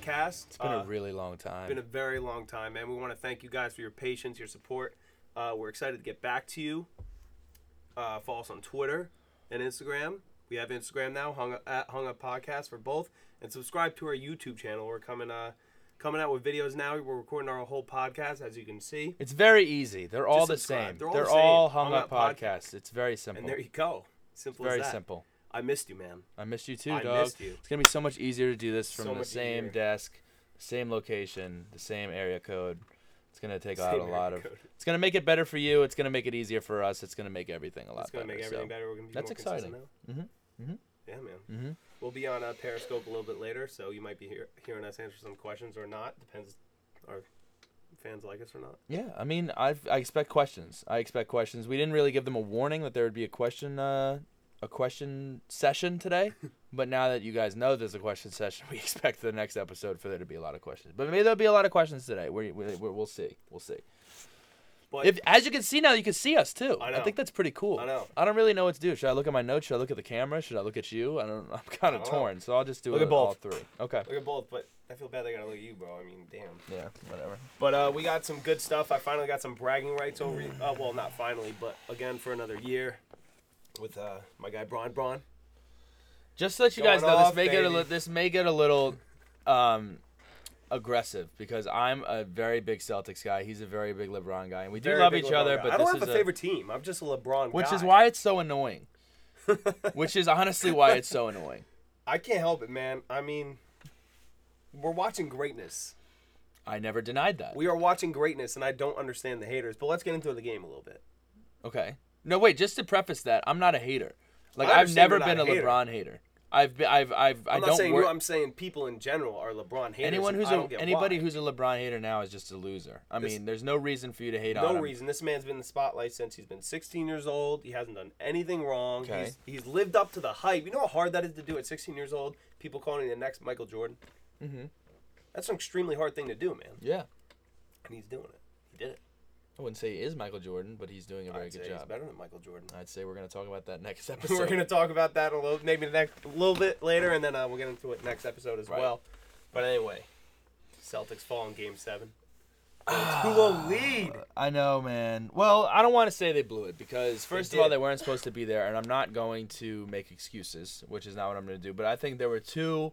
podcast. It's been Uh, a really long time. It's been a very long time, man. We want to thank you guys for your patience, your support. Uh, we're excited to get back to you. Uh, follow us on Twitter and Instagram. We have Instagram now, hung up, at Hung Up Podcast for both, and subscribe to our YouTube channel. We're coming uh, coming out with videos now. We're recording our whole podcast, as you can see. it's very easy. They're all the subscribe. same. They're all They're the all, hung, Hung up, Up podcasts. It's very simple. And there you go. Simple very as that. simple. I missed you, man. I missed you too, I dog. missed you. It's gonna be so much easier to do this from So the much same easier. desk, same location, the same area code. It's gonna take out Same a area lot of. code. It's gonna make it better for you. It's gonna make it easier for us. It's gonna make everything a lot It's gonna better. make everything so. better. We're gonna be That's more consistent exciting. now. Mhm. Mhm. Yeah, man. Mhm. We'll be on uh, Periscope a little bit later, so you might be hear- hearing us answer some questions or not. Depends, our fans like us or not. Yeah, I mean, I I expect questions. I expect questions. We didn't really give them a warning that there would be a question uh, a question session today, but now that you guys know there's a question session, we expect the next episode for there to be a lot of questions. But maybe there'll be a lot of questions today. We, we, we we'll see. We'll see. But If as you can see now, you can see us too. I I, think that's pretty cool. I know. I don't really know what to do. Should I look at my notes? Should I look at the camera? Should I look at you? I don't. I'm kind of don't know. torn, so I'll just do Look it at both. all three. Okay. look at both, but I feel bad they gotta look at you, bro. I mean, damn. Yeah. Whatever. But uh, we got some good stuff. I finally got some bragging rights over. Uh, well, not finally, but again for another year with uh, my guy Braun Braun. Just to let you Going guys know, this off, may get a baby. li- this may get a little um, aggressive because I'm a very big Celtics guy. He's a very big LeBron guy, and we do Very love big each LeBron other. guy. But I don't this have is a favorite team. I'm just a LeBron which guy. is why it's so annoying. which is honestly why it's so annoying. I can't help it, man. I mean, we're watching greatness. I never denied that. We are watching greatness, and I don't understand the haters. But let's get into the game a little bit. Okay. No, wait. Just to preface that, I'm not a hater. Like I I've never been a hater. LeBron hater. I've been, I've I've I I'm not don't saying work. you. I'm saying people in general are LeBron haters. Anyone who's I a anybody why. who's a LeBron hater now is just a loser. I This- mean, there's no reason for you to hate on no him. reason. This man's been in the spotlight since he's been 16 years old. He hasn't done anything wrong. Okay. He's, he's lived up to the hype. You know how hard that is to do at 16 years old? People calling him the next Michael Jordan. Mm-hmm. That's an extremely hard thing to do, man. Yeah. And he's doing it. He did it. I wouldn't say he is Michael Jordan, but he's doing a very I'd good say he's job. better than Michael Jordan. I'd say we're gonna talk about that next episode. We're gonna talk about that a little, maybe the next, a little bit later, and then uh, we'll get into it next episode as Right. well. But anyway, Celtics fall in Game Seven. Two a lead. I know, man. Well, I don't want to say they blew it because first of all, they weren't supposed to be there, and I'm not going to make excuses, which is not what I'm going to do. But I think there were two.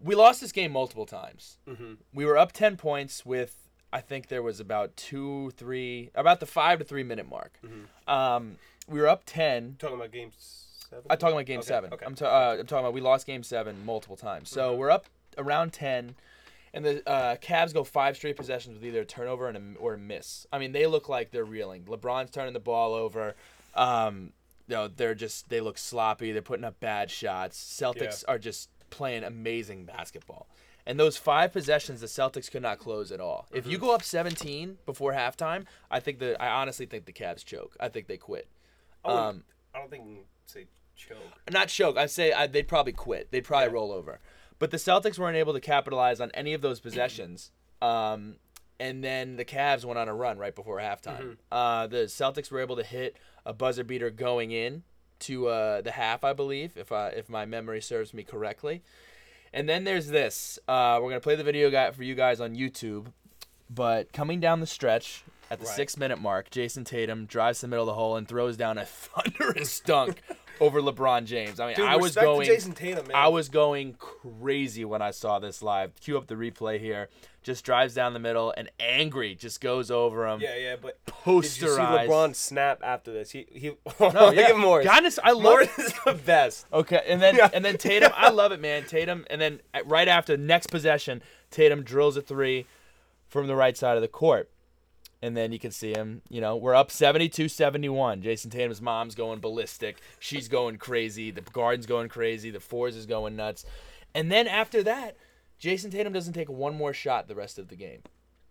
We lost this game multiple times. Mm-hmm. We were up ten points with. I think there was about two, three, about the five to three minute mark. Mhm. Um, we were up ten. Talking about Game Seven. I'm talking about game Okay, seven. okay. I'm, ta- uh, I'm talking about we lost game seven multiple times. So Mm-hmm. we're up around ten, and the uh, Cavs go five straight possessions with either a turnover and a, or a miss. I mean, they look like they're reeling. LeBron's turning the ball over. Um, you know, they're just they look sloppy. They're putting up bad shots. Celtics are just playing amazing basketball. And those five possessions, the Celtics could not close at all. If Mm-hmm. you go up 17 before halftime, I think the I honestly think the Cavs choke. I think they quit. I, wouldn't- Um, I don't think you can say choke. not choke. I'd say I, they'd probably quit. They'd probably roll over. But the Celtics weren't able to capitalize on any of those possessions. Um, and then the Cavs went on a run right before halftime. Mm-hmm. Uh, the Celtics were able to hit a buzzer beater going in to uh, the half, I believe, if I, if my memory serves me correctly. And then there's this. Uh, we're gonna play the video guy for you guys on YouTube. But coming down the stretch at the Right. six minute mark, Jayson Tatum drives to the middle of the hole and throws down a thunderous dunk over LeBron James. I mean, Dude, I was going. Jayson Tatum, man. I was going crazy when I saw this live. Cue up the replay here. Just drives down the middle and angry just goes over him. Yeah, yeah, but posterized. did you see LeBron snap after this? He he. No, look yeah. at Morris. Giannis, I love Morris is the best. Okay, and then Yeah. and then Tatum, I love it, man. Tatum, and then uh, right after next possession, Tatum drills a three from the right side of the court. And then you can see him, you know, we're up 72-71. Jayson Tatum's mom's going ballistic. She's going crazy. The garden's going crazy. The fours is going nuts. And then after that, Jayson Tatum doesn't take one more shot the rest of the game.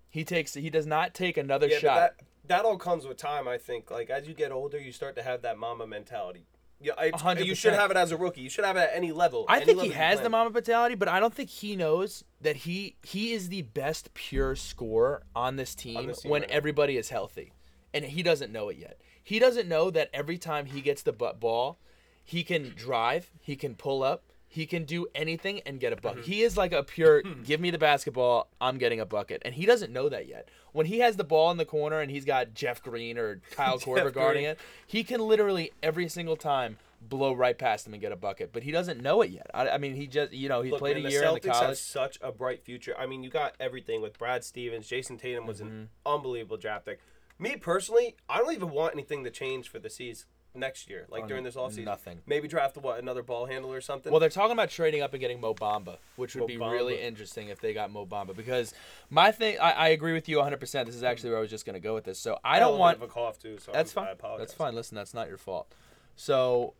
He takes he does not take another Yeah, shot. that that all comes with time. I think. Like as you get older, you start to have that mamba mentality. Yeah, I, you should have it as a rookie. You should have it at any level. I any think he level you has the mamba mentality, but I don't think he knows that he he is the best pure scorer on this team, this team when right now. everybody is healthy, and he doesn't know it yet. He doesn't know that every time he gets the butt ball, he can drive, he can pull up, He can do anything and get a bucket. Mm-hmm. He is like a pure give me the basketball, I'm getting a bucket. And he doesn't know that yet. When he has the ball in the corner and he's got Jeff Green or Kyle Korver guarding it, he can literally every single time blow right past him and get a bucket. But he doesn't know it yet. I, I mean, he just, you know, he Look, played man, a the Celtics in the have college. such a bright future. I mean, you got everything with Brad Stevens. Jayson Tatum was Mm-hmm. an unbelievable draft pick. Me personally, I don't even want anything to change for the season next year, like during this offseason. nothing. Maybe draft what another ball handler or something. Well, they're talking about trading up and getting Mo Bamba, which would Mo be really interesting if they got Mo Bamba. Because my thing, I, I agree with you 100. percent This is actually where I was just going to go with this. So I had a don't little want. bit of a cough too. So That's I'm- I fine. apologize. That's fine. Listen, that's not your fault. So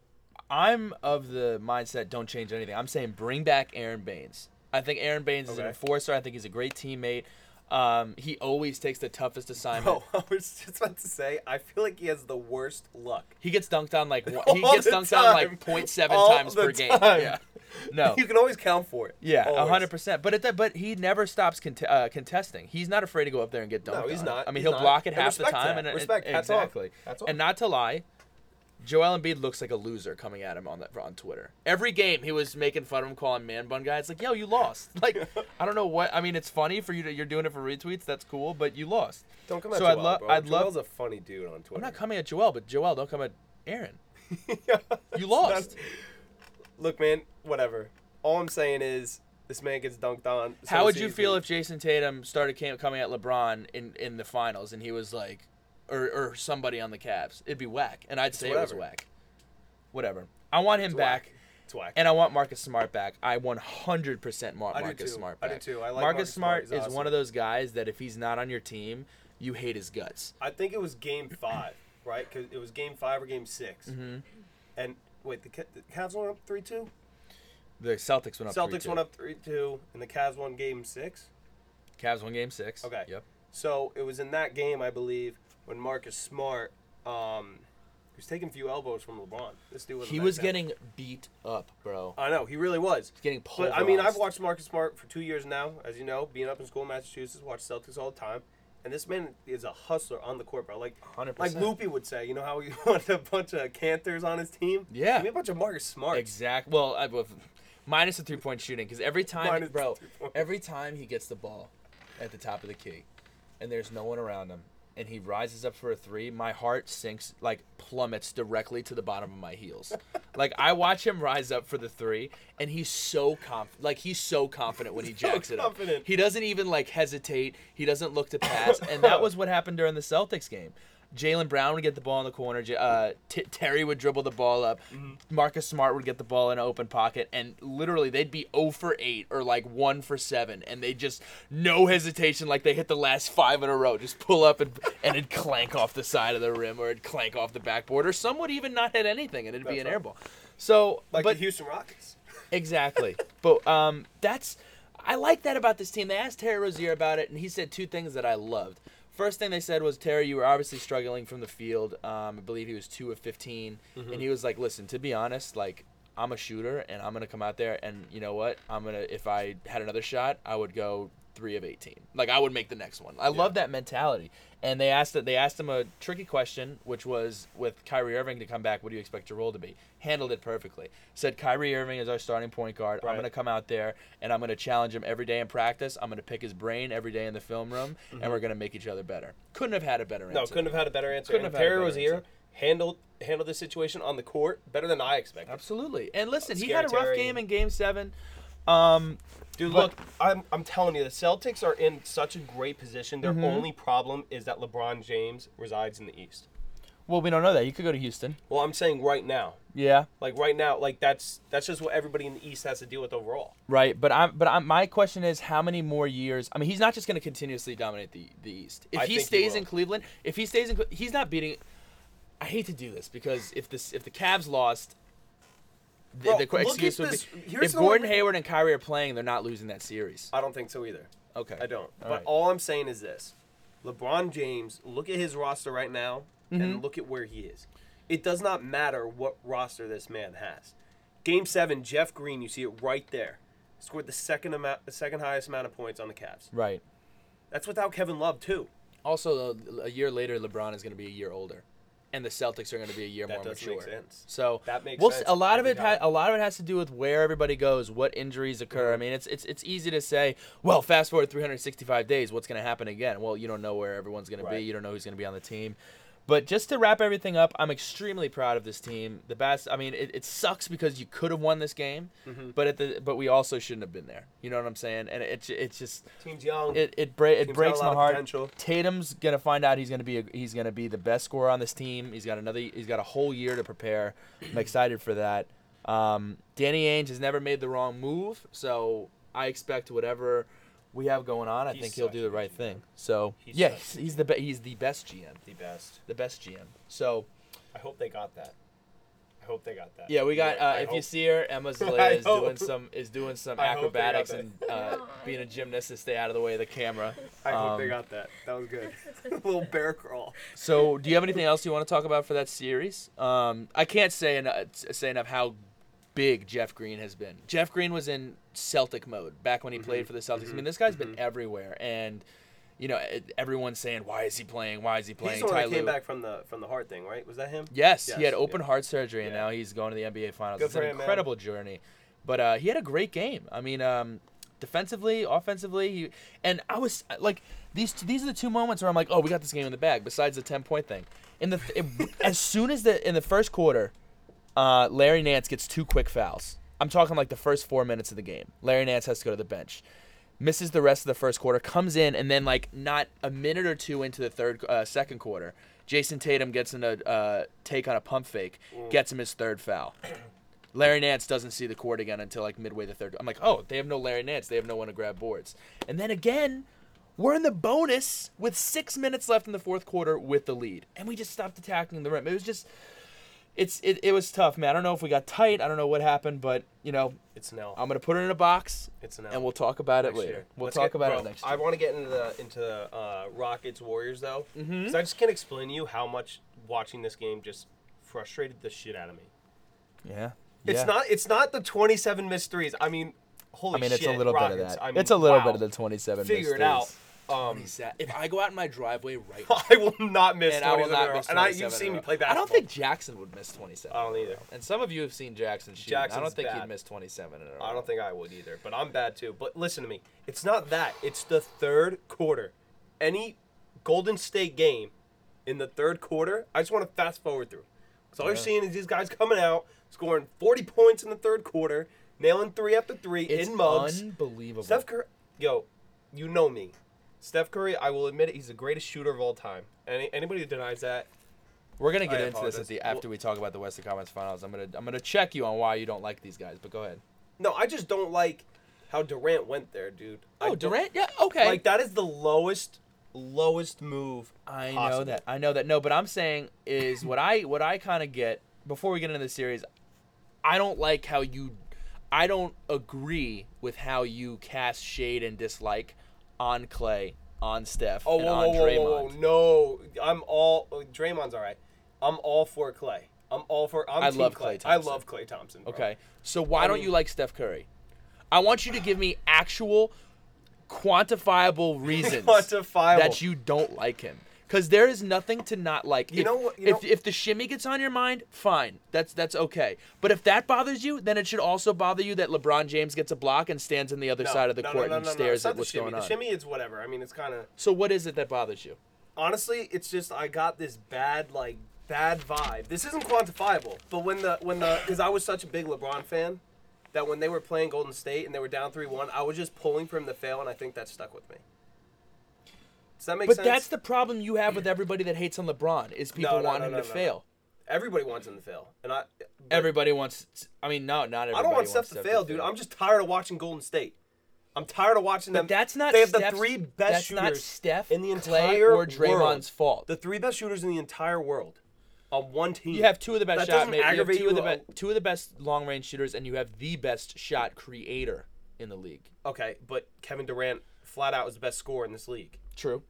I'm of the mindset don't change anything. I'm saying bring back Aron Baynes. I think Aron Baynes is an Okay. enforcer. I think he's a great teammate. Um, he always takes the toughest assignment. Oh, I was just about to say, I feel like he has the worst luck. He gets dunked on like one, he All gets dunked on time. like 0.7 All times the per game. time. Yeah. No. You can always count for it. Yeah, Always. hundred percent. But it, but he never stops cont- uh, contesting. He's not afraid to go up there and get dunked. No, he's on. not. I mean, He's he'll not. block it And half the respect time. that. And Respect. And, Hats off. exactly. Hats off. And not to lie, Joel Embiid looks like a loser coming at him on that on Twitter. Every game he was making fun of him, calling man bun guy. It's like, yo, you lost. Like, I don't know what. I mean, it's funny for you to you're doing it for retweets. That's cool, but you lost. Don't come at So Joel, I'd love- bro. I'd love- a funny dude on Twitter. I'm not coming at Joel, but Joel, don't come at Aron. Yeah, You lost. not- Look, man, whatever. All I'm saying is this man gets dunked on. so How would you feel if Jayson Tatum started came, coming at LeBron in, in the finals and he was like, or, or somebody on the Cavs? It'd be whack, and I'd say it was whack. Whatever. I want him It's back, whack. It's whack. and I want Marcus Smart back. I 100% want Marcus. Smart I back. do too. I like Marcus, Marcus Smart, is one of those guys that if he's not on your team, you hate his guts. I think it was game five, right? Because it was game five or game 6 Mm-hmm. And wait, the, the Cavs went up three two. The Celtics went up. Celtics 3-2. went up three two, and the Cavs won game six. Cavs won Game Six. Okay. Yep. So it was in that game, I believe, when Marcus Smart um, was taking a few elbows from LeBron. This dude was. He was getting beat up, bro. I know he really was. He's getting pulverized. I mean, I've watched Marcus Smart for two years now, as you know, being up in school in Massachusetts, watch Celtics all the time. And this man is a hustler on the court, bro. Like, 100%. like Loopy would say, you know how he wanted a bunch of Cantors on his team? Yeah. Give me a bunch of Marcus Smarts. Exact. Well, I, minus the three point shooting because every time, Minus bro, every time he gets the ball at the top of the key, and there's no one around him, and he rises up for a three, my heart sinks like plummets directly to the bottom of my heels. like I watch him rise up for the three, and he's so conf- like he's so confident when he jacks it up. He doesn't even like hesitate. He doesn't look to pass, and that was what happened during the Celtics game. Jaylen Brown would get the ball in the corner. Uh, T- Terry would dribble the ball up. Marcus Smart would get the ball in an open pocket, and literally they'd be 0 for 8 or like 1 for 7, and they just no hesitation, like they hit the last five in a row, just pull up and and it'd clank off the side of the rim or it'd clank off the backboard, or some would even not hit anything and it'd be an right. air ball. So, Like but the Houston Rockets. Exactly. but um, that's I like that about this team. They asked Terry Rozier about it, and he said two things that I loved. First thing they said was Terry, you were obviously struggling from the field. Um, I believe he was two of 15 and he was like, "Listen, to be honest, like I'm a shooter, and I'm gonna come out there, and you know what? I'm gonna if I had another shot, I would go three of 18. Like I would make the next one. I love that mentality. And they asked they asked him a tricky question, which was with Kyrie Irving to come back, what do you expect your role to be? Handled it perfectly. Said Kyrie Irving is our starting point guard. I'm gonna come out there and I'm gonna challenge him every day in practice. I'm gonna pick his brain every day in the film room, and mm-hmm. we're gonna make each other better. Couldn't have had a better answer. No, couldn't have had a better answer. Couldn't And have Terry Rozier answer. handled handled the situation on the court better than I expected. Absolutely. And listen, he had a rough game in Game Seven. Um, Dude, But- look, I'm, I'm telling you, the Celtics are in such a great position. Mm-hmm. Their only problem is that LeBron James resides in the East. well, we don't know that. You could go to Houston. Well, I'm saying right now, Yeah. like right now, like that's that's just what everybody in the East has to deal with overall. Right, but I'm but I'm, my question is how many more years? I mean, he's not just going to continuously dominate the the East. If I he he stays will. in Cleveland, if he stays in, he's not beating. I hate to do this because if this if the Cavs lost, the, the look excuse at would this- be here's if the Gordon re- Hayward and Kyrie are playing, they're not losing that series. I don't think so either. Okay, I don't. All but right. all I'm saying is this: LeBron James. Look at his roster right now, Mm-hmm. and look at where he is. It does not matter what roster this man has. Game seven, Jeff Green. You see it right there. Scored the second amount, the second highest amount of points on the Cavs. Right. That's without Kevin Love too. Also, a year later, LeBron is going to be a year older. And the Celtics are going to be a year That more does mature. make sense. So That makes we'll sense a lot of it ha- a lot of it has to do with where everybody goes, what injuries occur. I mean, it's it's it's easy to say, well, fast forward 365 days, what's going to happen again? Well, you don't know where everyone's going to be. You don't know who's going to be on the team. But just to wrap everything up, I'm extremely proud of this team. The best. I mean, it, it sucks because you could have won this game, Mm-hmm. but at the but we also shouldn't have been there. You know what I'm saying? And it's it's just Team's young. it it, bra- it breaks my heart. potential. Tatum's gonna find out he's gonna be a, he's gonna be the best scorer on this team. He's got another he's got a whole year to prepare. I'm excited for that. Um, Danny Ainge has never made the wrong move, so I expect whatever we have going on, I He's think he'll such do a the good right GM. thing. So He's yeah, such he's, a he's the be- he's the best GM, the best. the best GM. So I hope they got that. I hope they got that. yeah, we got. Uh, I if you hope- see her, Emma I Zalea is doing some is doing some I hope they got acrobatics that. and uh, being a gymnast to stay out of the way of the camera. I hope they um, got that. That was good. little bear crawl. So, do you have anything else you want to talk about for that series? Um, I can't say enough, say enough how big Jeff Green has been. Jeff Green was in Celtic mode back when he Mm-hmm. played for the Celtics. I mean, this guy's been everywhere, and you know, everyone's saying, "Why is he playing? Why is he playing?" He's the one that came back from the from the heart thing, right? Was that him? Yes, he had open yeah. heart surgery, and Yeah. now he's going to the NBA Finals. Good it's an him, man. incredible journey. But uh, he had a great game. I mean, um, defensively, offensively, he, and I was like, these these are the two moments where I'm like, oh, we got this game in the bag. Besides the ten point thing, in the it, as soon as the in the first quarter, uh, Larry Nance gets two quick fouls. I'm talking like the first four minutes of the game. Larry Nance has to go to the bench misses the rest of the first quarter, comes in, and then like not a minute or two into the third, uh, second quarter, Jayson Tatum gets in a uh, take on a pump fake, gets him his third foul. Larry Nance doesn't see the court again until like midway the third. I'm like, oh, they have no Larry Nance. They have no one to grab boards. And then again, we're in the bonus with six minutes left in the fourth quarter with the lead, and we just stopped attacking the rim. It was just. It's it, it was tough, man. I don't know if we got tight. I don't know what happened, but you know, It's an L. I'm gonna put it in a box it's an L. and we'll talk about it next later. year. We'll Let's talk get- about bro, it next Year. I want to get into the into the uh, Rockets Warriors though, Mm-hmm. because I just can't explain to you how much watching this game just frustrated the shit out of me. yeah. It's yeah. not it's not the 27 missed threes. I mean, holy shit. I mean, it's shit, a little bit of that. I mean, it's a little wow. bit of the 27. Figure it out. Um, If I go out in my driveway right now, I will not miss and I will 27 not in a row. miss And I, you've seen me play play I don't think Jackson would miss 27. I don't either. And some of you have seen Jackson shoot. Jackson's I don't think bad. he'd miss 27 in a row. I don't think I would either, but I'm bad too. But listen to me. It's not that. It's the third quarter. Any Golden State game in the third quarter, I just want to fast forward through. Because all Yeah. you're seeing is these guys coming out, scoring 40 points in the third quarter, nailing three after three It's in mugs. unbelievable. Steph Curry, yo, you know me. Steph Curry, I will admit it, he's the greatest shooter of all time. Any, anybody who denies that, We're gonna get I into this apologize. at the after we talk about the Western Conference Finals. I'm gonna I'm gonna check you on why you don't like these guys. But go ahead. no, I just don't like how Durant went there, dude. I Oh, don't- Durant. Yeah. Okay. Like that is the lowest, lowest move. I know possible. that. I know that. No, but I'm saying is what I what I kind of get before we get into the series. I don't like how you. I don't agree with how you cast shade and dislike on Klay, on Steph, Oh, and whoa, on whoa, Draymond. whoa, whoa, no! I'm all Draymond's all right. I'm all for Klay. I'm all for. I'm I love Klay. I love Klay Thompson. bro. Okay, so why I don't mean- you like Steph Curry? I want you to give me actual, quantifiable reasons Quantifiable. that you don't like him. Because there is nothing to not like. You if, know what- you if, know- if the shimmy gets on your mind, fine. That's that's okay. But if that bothers you, then it should also bother you that LeBron James gets a block and stands on the other No, side of the no, court no, and stares at what's shimmy. going on. The shimmy is whatever. I mean, it's kind of So what is it that bothers you? honestly, it's just I got this bad like bad vibe. This isn't quantifiable, but when the when the because I was such a big LeBron fan that when they were playing Golden State and they were down three one, I was just pulling for him to fail, and I think that stuck with me. Does that make But sense? that's the problem you have with everybody that hates on LeBron is people No, no, want no, him to fail. everybody wants him to fail, and I. but Everybody wants. I mean, no, not everybody. I don't want Steph to fail, dude. I'm just tired of watching Golden State. I'm tired of watching them. But that's not. They have Steph's, the three best that's shooters not Steph in the Klay, entire or Draymond's world. fault. The three best shooters in the entire world on one team. you have two of the best That shot doesn't ma- you have two of the be- two of the best long range shooters, and you have the best shot creator in the league. Okay, but Kevin Durant flat out was the best scorer in this league. True.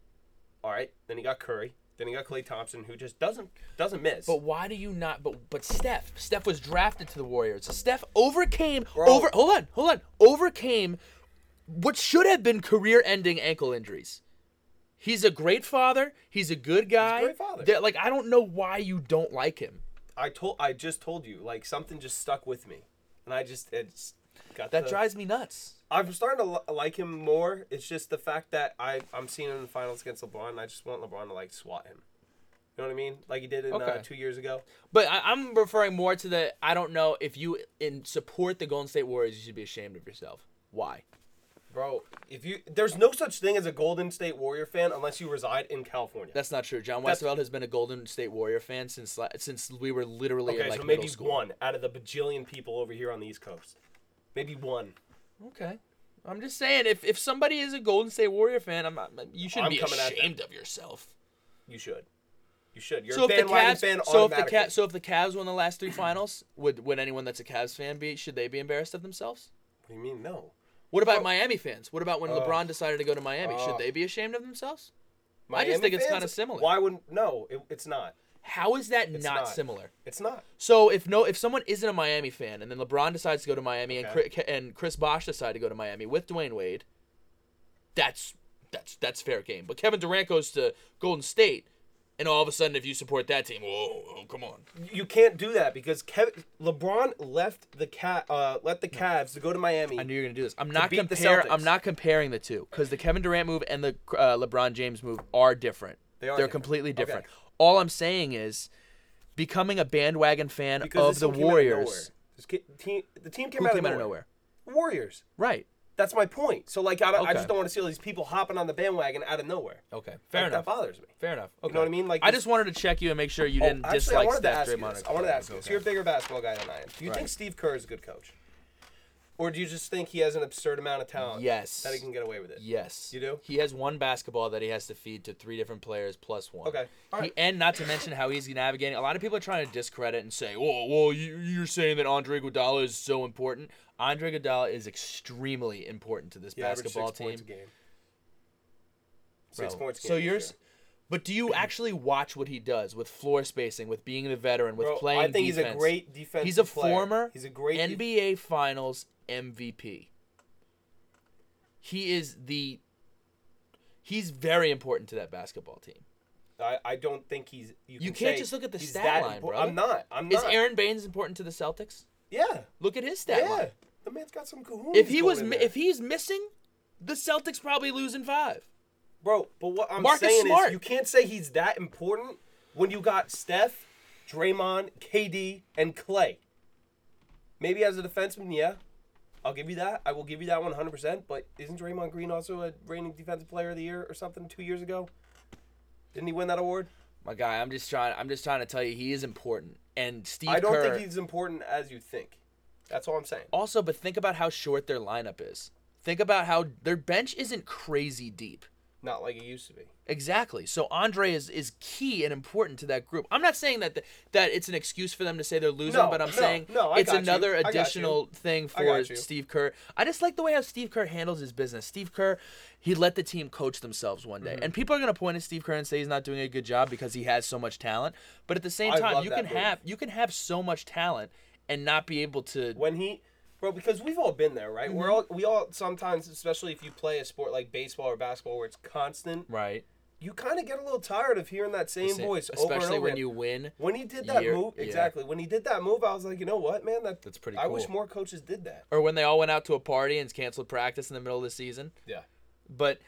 All right. Then he got Curry. Then he got Klay Thompson, who just doesn't doesn't miss. But why do you not? But but Steph, Steph was drafted to the Warriors. Steph overcame Bro. over. Hold on, hold on. Overcame what should have been career-ending ankle injuries. He's a great father. He's a good guy. great father. That- like I don't know why you don't like him. I told I just told you like something just stuck with me, and I just it's got That the- drives me nuts. I'm starting to li- like him more. It's just the fact that I I'm seeing him in the finals against LeBron. And I just want LeBron to like swat him. You know what I mean? Like he did in uh, two years ago. But I, I'm referring more to the. I don't know if you in support the Golden State Warriors, you should be ashamed of yourself. Why? Bro, if you there's no such thing as a Golden State Warrior fan unless you reside in California. That's not true. John That's- Westerveld has been a Golden State Warrior fan since since we were literally okay, in like so maybe school. one out of the bajillion people over here on the East Coast. Maybe one. Okay. I'm just saying, if, if somebody is a Golden State Warrior fan, I'm not, you shouldn't I'm be coming ashamed of yourself. You should. You should. You're so a if the bandwagon Cavs, fan so if the. Cavs, so if the Cavs won the last three finals, would would anyone that's a Cavs fan be? Should they be embarrassed of themselves? what do you mean no? What about Oh. Miami fans? What about when Oh. LeBron decided to go to Miami? Oh. Should uh, they be ashamed of themselves? I just think it's kinda similar. Why wouldn't no? It, it's not. How is that not, not. similar? It's not. So if no, if someone isn't a Miami fan and then LeBron decides to go to Miami and Chris, and Chris Bosh decide to go to Miami with Dwyane Wade, that's that's that's fair game. But Kevin Durant goes to Golden State, and all of a sudden, if you support that team, whoa, whoa come on. You can't do that because Kevin LeBron left the cat uh let the Cavs to go to Miami. I knew you were gonna do this. I'm not compare. I'm not comparing the two because the Kevin Durant move and the uh, LeBron James move are different. They are They're different. completely Okay. All I'm saying is, becoming a bandwagon fan because of the team came out of nowhere. Warriors. Team, the team came, out, came of out of nowhere. Warriors. Right. That's my point. So like I, don't, I just don't want to see all these people hopping on the bandwagon out of nowhere. Okay. Fair Like, enough. That bothers me. Fair enough. Okay. You know what I mean? Like I just wanted to check you and make sure you Oh, didn't actually, I dislike wanted to Steph, ask you Draymond, this. I wanted to ask you. Okay. You're a bigger basketball guy than I am. Do you Right. think Steve Kerr is a good coach, or do you just think he has an absurd amount of talent? Yes. That he can get away with it. Yes. You do? He has one basketball that he has to feed to three different players plus one. Okay. All He, and not to mention how he's navigating. A lot of people are trying to discredit and say, "Oh, well, you, you're saying that Andre Iguodala is so important." Andre Iguodala is extremely important to this He basketball six points team. a game. Six Bro. points. A game So this you're, year. s- but do you actually watch what he does with floor spacing, with being the veteran, with Bro, playing I think defense? he's a great defensive He's a player. former He's a great def- NBA Finals MVP. He is the. He's very important to that basketball team. I, I don't think he's. You, You can can't say just look at the stat line, brother. I'm not. I'm not. Is. Aron Baynes important to the Celtics? Yeah. Look at his stat yeah. line. The man's got some kahunas. If he was mi- if he's missing, the Celtics probably lose in five. Bro, but what I'm Marcus saying Smart. is you can't say he's that important when you got Steph, Draymond, KD, and Klay. Maybe as a defenseman, yeah. I'll give you that. I will give you that 100%. But isn't Draymond Green also a reigning defensive player of the year or something two years ago? Didn't he win that award? My guy, I'm just trying. I'm just trying to tell you he is important. And Steve I don't Kerr. think he's important as you think. That's all I'm saying. Also, but think about how short their lineup is. Think about how their bench isn't crazy deep. Not like it used to be. Exactly. So Andre is, is key and important to that group. I'm not saying that the, that it's an excuse for them to say they're losing, No, but I'm no, saying no, it's another you. additional thing for. Steve Kerr. I just like the way how Steve Kerr handles his business. Steve Kerr, he let the team coach themselves one Mm-hmm. day. And people are going to point at Steve Kerr and say he's not doing a good job because he has so much talent. But at the same time, you can move. have you can have so much talent and not be able to when he bro because we've all been there right Mm-hmm. we're all we all sometimes especially if you play a sport like baseball or basketball where it's constant right. you kind of get a little tired of hearing that same voice over and especially over when you win. when he did that year- move yeah. exactly when he did that move i was like you know what man that, That's pretty i wish more coaches did that Or when they all went out to a party and canceled practice in the middle of the season. yeah But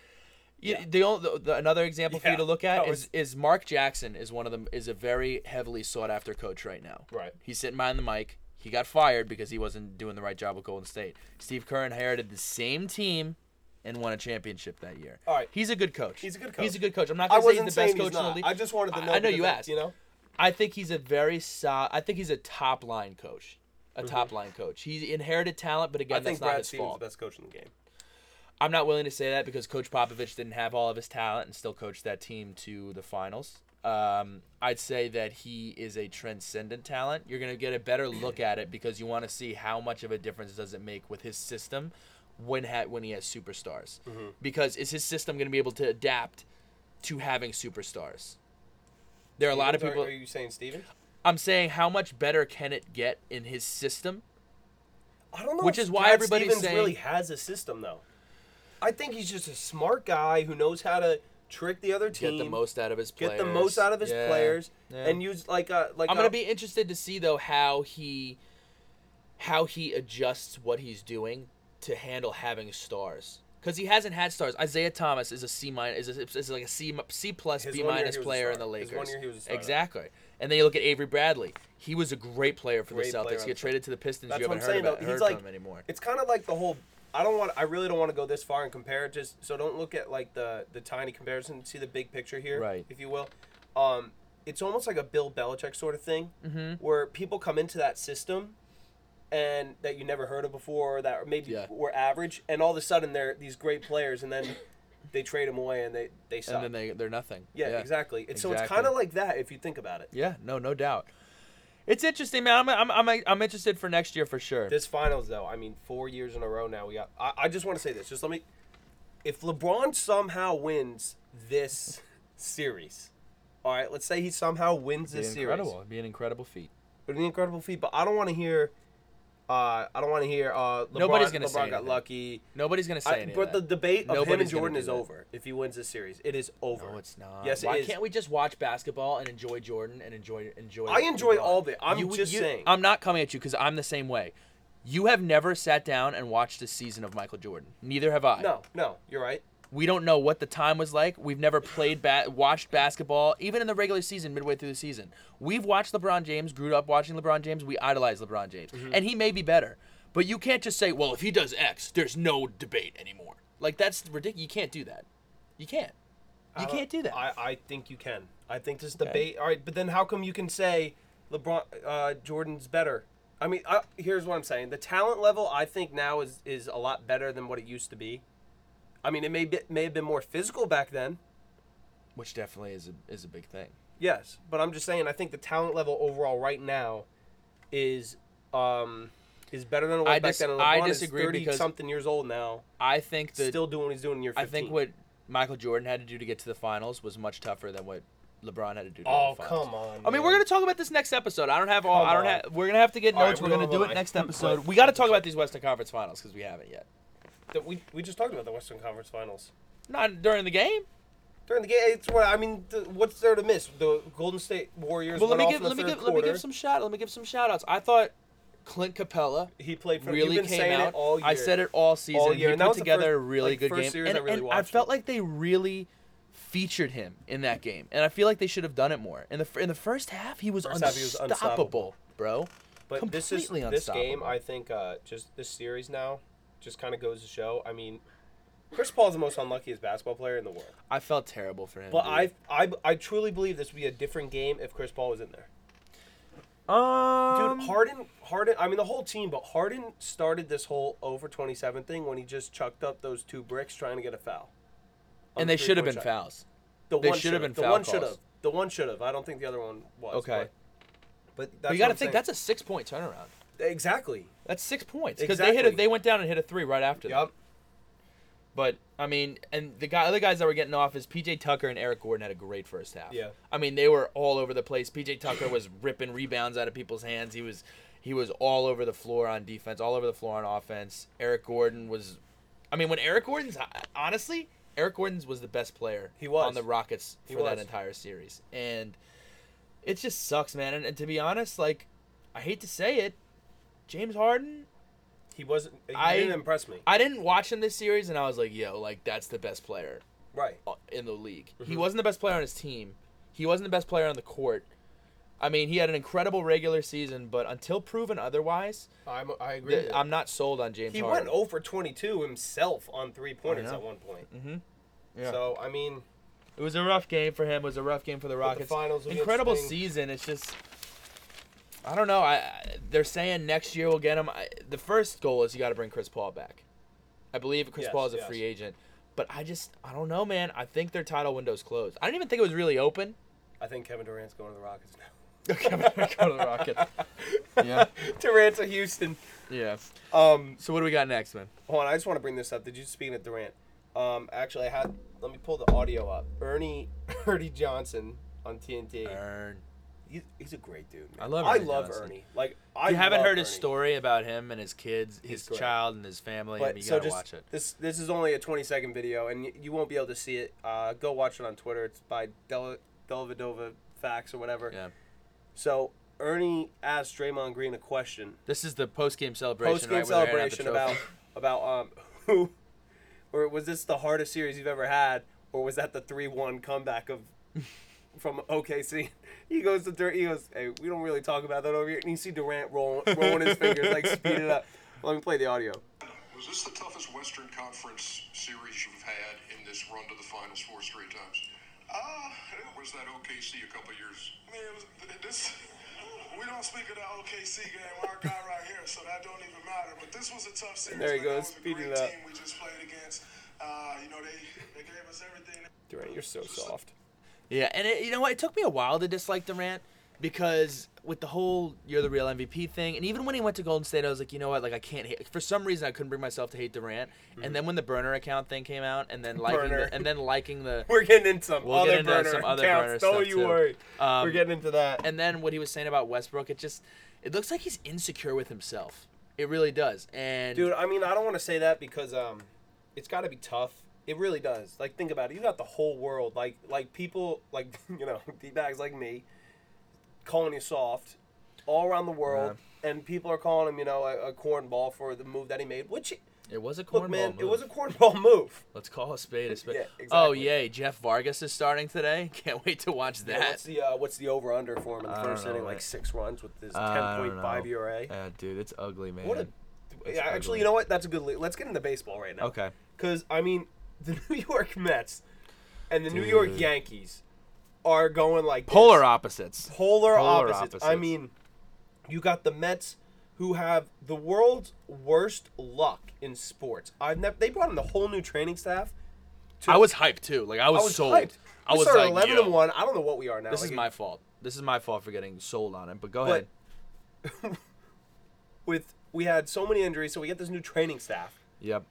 you, the, only, the, the another example for you to look at that is, is Mark Jackson is one of them is a very heavily sought after coach right now. right He's sitting behind the mic. He got fired because he wasn't doing the right job with Golden State. Steve Kerr inherited the same team and won a championship that year. All right. He's a good coach. He's a good coach. He's a good coach. I'm not i going to say he's the best he's coach in the not league. i just wanted to I- know I know you asked. you know I think he's a very solid. I think he's a top line coach. A top line coach. He inherited talent, but again, Mm-hmm. i think that's not brad his stevens fault. the best coach in the game I'm not willing to say that because Coach Popovich didn't have all of his talent and still coached that team to the finals. Um, I'd say that he is a transcendent talent. You're going to get a better look at it because you want to see how much of a difference does it make with his system when ha- when he has superstars. Because is his system going to be able to adapt to having superstars? There are a lot of people. are, are you saying steven I'm saying how much better can it get in his system? I don't know. Which is why Brad everybody's Stevens saying- really has a system though. I think he's just a smart guy who knows how to trick the other team, Get the most out of his players. get the most out of his Yeah. players, Yeah. and use like a like. I'm a, gonna uh, be interested to see though how he how he adjusts what he's doing to handle having stars because he hasn't had stars. Isaiah Thomas is a C minus is, a, is like a C C plus His B minus he was a player in star. the His Lakers. one year he was a star. exactly. And then you look at Avery Bradley. He was a great player for Great the Celtics. He got traded to the Pistons. That's you what haven't I'm heard, saying, about, though. heard He's from like- him anymore. It's kind of like the whole. I don't want. I really don't want to go this far and compare it. Just so don't look at like the the tiny comparison. See the big picture here, Right. If you will. Um, it's almost like a Bill Belichick sort of thing, Mm-hmm. where people come into that system, and that you never heard of before, or that maybe Yeah. were average, and all of a sudden they're these great players, and then they trade them away and they they suck. And then they they're nothing. yeah, exactly. It's, So it's kind of like that if you think about it. Yeah, no, no doubt. It's interesting, man. I'm, I'm, I'm, I'm interested for next year for sure. This finals, though, I mean, four years in a row now. We got. I, I just want to say this. Just let me. If LeBron somehow wins this series, all right, let's say he somehow wins It'd this be series. incredible. It'd be an incredible feat. It'd be an incredible feat. But I don't want to hear. Uh, I don't want to hear. Uh, LeBron, Nobody's gonna LeBron say got anything. lucky. Nobody's gonna say I, anything. but the debate of him Nobody's and gonna Jordan do is that. over. If he wins this series, it is over. No, it's not. Yes, it Why is. can't we just watch basketball and enjoy Jordan and enjoy enjoy? I enjoy LeBron? all of it. I'm just saying. I'm not coming at you because I'm the same way. You have never sat down and watched a season of Michael Jordan. Neither have I. No, no, you're right. We don't know what the time was like. We've never played ba- watched basketball, even in the regular season, midway through the season. We've watched LeBron James, grew up watching LeBron James. We idolize LeBron James, Mm-hmm. and he may be better. But you can't just say, "Well, if he does X, there's no debate anymore." Like that's ridiculous. You can't do that. You can't. You can't do that. I, I think you can. I think this Okay. debate. All right, but then how come you can say LeBron uh, Jordan's better? I mean, I, here's what I'm saying: the talent level I think now is is a lot better than what it used to be. I mean, it may be, may have been more physical back then. Which definitely is a is a big thing. Yes, but I'm just saying I think the talent level overall right now is um is better than it was I back dis- then. And I LeBron disagree is 30 because- something years old now, I think that still doing what he's doing in year I think what Michael Jordan had to do to get to the finals was much tougher than what LeBron had to do. To Oh the finals. come on! I mean, man. we're gonna talk about this next episode. I don't have all. Come I don't on. have. We're gonna have to get All right, notes. we're we gonna do it next episode. We got to talk about these Western Conference Finals because we haven't yet. The- we we just talked about the Western Conference Finals. Not during the game. During the game, it's what I mean. The, what's there to miss? The Golden State Warriors. Well, let went me off give. in the Let me third give. Let me quarter. give some shout. Let me give some shout outs. I thought Clint Capela He played for. really you've been came saying out. It all year. I said it all season. All year, He and that put was the together first- a really like, good first game, series and, I really and watched felt like they really featured him in that game, and I feel like they should have done it more. In the in the first half, he was, First half, he was unstoppable, bro. But this is completely this game. I think uh, just this series now, just kind of goes to show. I mean, Chris Paul is the most unluckiest basketball player in the world. I felt terrible for him. But. I, I I truly believe this would be a different game if Chris Paul was in there. um, Dude, Harden, Harden. I mean, the whole team, but Harden started this whole over twenty seven thing when he just chucked up those two bricks trying to get a foul. On and the they should have been shot. fouls. The They one should have should've. been The foul one should have. The one should have. I don't think the other one was. Okay. But, but, that's But you got got to think that's a six point turnaround. Exactly. That's six points because they hit. A, they went down and hit a three right after. that. Yep. But I mean, and the guy, other guys that were getting off is PJ Tucker and Eric Gordon had a great first half. Yeah. I mean, they were all over the place. PJ Tucker was ripping rebounds out of people's hands. He was, he was all over the floor on defense, all over the floor on offense. Eric Gordon was, I mean, when Eric Gordon's honestly, Eric Gordon's was the best player. He was. on the Rockets for that entire series, and it just sucks, man. And, and to be honest, like, I hate to say it, James Harden He wasn't. He I- didn't impress me. I didn't watch him this series, and I was like, "Yo, like that's the best player Right. in the league." He Mm-hmm. wasn't the best player on his team. He wasn't the best player on the court. I mean, he had an incredible regular season, but until proven otherwise, I'm, I agree. th- I'm not sold on James he Harden. went over 22 himself on three pointers at one point. mm-hmm. Yeah. So I mean, it was a rough game for him. It was a rough game for the the Rockets. finals Incredible season. It's just. I don't know. I, I they're saying next year we'll get him. I, the first goal is you got to bring Chris Paul back. I believe Chris Yes, Paul is a yes. free agent, but I just I don't know, man. I think their title window's closed. I didn't even think it was really open. I think Kevin Durant's going to the Rockets now. Okay, I'm gonna the Rockets. Yeah. Durant to Houston. Yeah. Um, So what do we got next, man? hold on, I just want to bring this up. Did you speak of Durant? Um, actually, I had. Let me pull the audio up. Ernie, Ernie Johnson on TNT. Earn. He's, he's a great dude. Man. I love I Ernie love Johnson. Ernie. Like I If you haven't heard his Ernie. story about him and his kids, his child and his family, I mean, you so gotta just watch it. this this is only a 20 second video, and y- you won't be able to see it. Uh, go watch it on Twitter. It's by Del Delavadova Facts or whatever. Yeah. So Ernie asked Draymond Green a question This is the post game celebration. post game right, where they're handing out the celebration about about um who or was this the hardest series you've ever had or was that the three one comeback of from OKC? He goes to Dur- he goes, hey, we don't really talk about that over here, and you see Durant rolling rolling his fingers like speed it up. Let me play the audio. Was this the toughest Western Conference series you've had in this run to the finals four straight times? Uh, was that OKC a couple years. I mean, was, this, we don't speak of the OKC game. Our guy right here, so that don't even matter. But this was a tough series. There he man. goes, a speeding it up. team we just played against. Uh, you know, they they gave us everything. Durant, you're so soft. Yeah, and it, you know what? It took me a while to dislike Durant because with the whole "you're the real MVP" thing, and even when he went to Golden State, I was like, you know what? Like, I can't hate. For some reason, I couldn't bring myself to hate Durant. And then when the burner account thing came out, and then liking the, and then liking the, We're getting into some We'll other into burner some other accounts. burner Don't you too. worry. Um, We're getting into that. and then what he was saying about Westbrook, it just, it looks like he's insecure with himself. It really does. And Dude, I mean, I don't want to say that because um, it's got to be tough. It really does. Like, think about it. You got the whole world, like, like people, like you know, d bags like me, calling you soft, all around the world, and people are calling him, you know, a, a cornball for the move that he made. Which, it was a cornball look, man, move. it was a cornball move. Let's call a spade a spade. Yeah, Oh yay! Jeff Vargas is starting today. Can't wait to watch Yeah, that. what's the uh, what's the over under for him in the I first know, inning? Like six runs with his ten point five ten don't point five know. ERA. Yeah, dude, it's ugly, man. What a It's actually, ugly. you know what? That's a good. Lead. Let's get into baseball right now. Okay. Because I mean, the New York Mets and the New York Yankees are going like this. Polar opposites. polar, Polar opposites. I mean, you got the Mets who have the world's worst luck in sports. I've never. They brought in the whole new training staff. to- I was hyped too. Like I was, I was sold. hyped. I We was like, eleven Yo, and one. I don't know what we are now. This Like, is my fault. This is my fault for getting sold on it. But go But- ahead. with we had so many injuries, so we get this new training staff, Yep.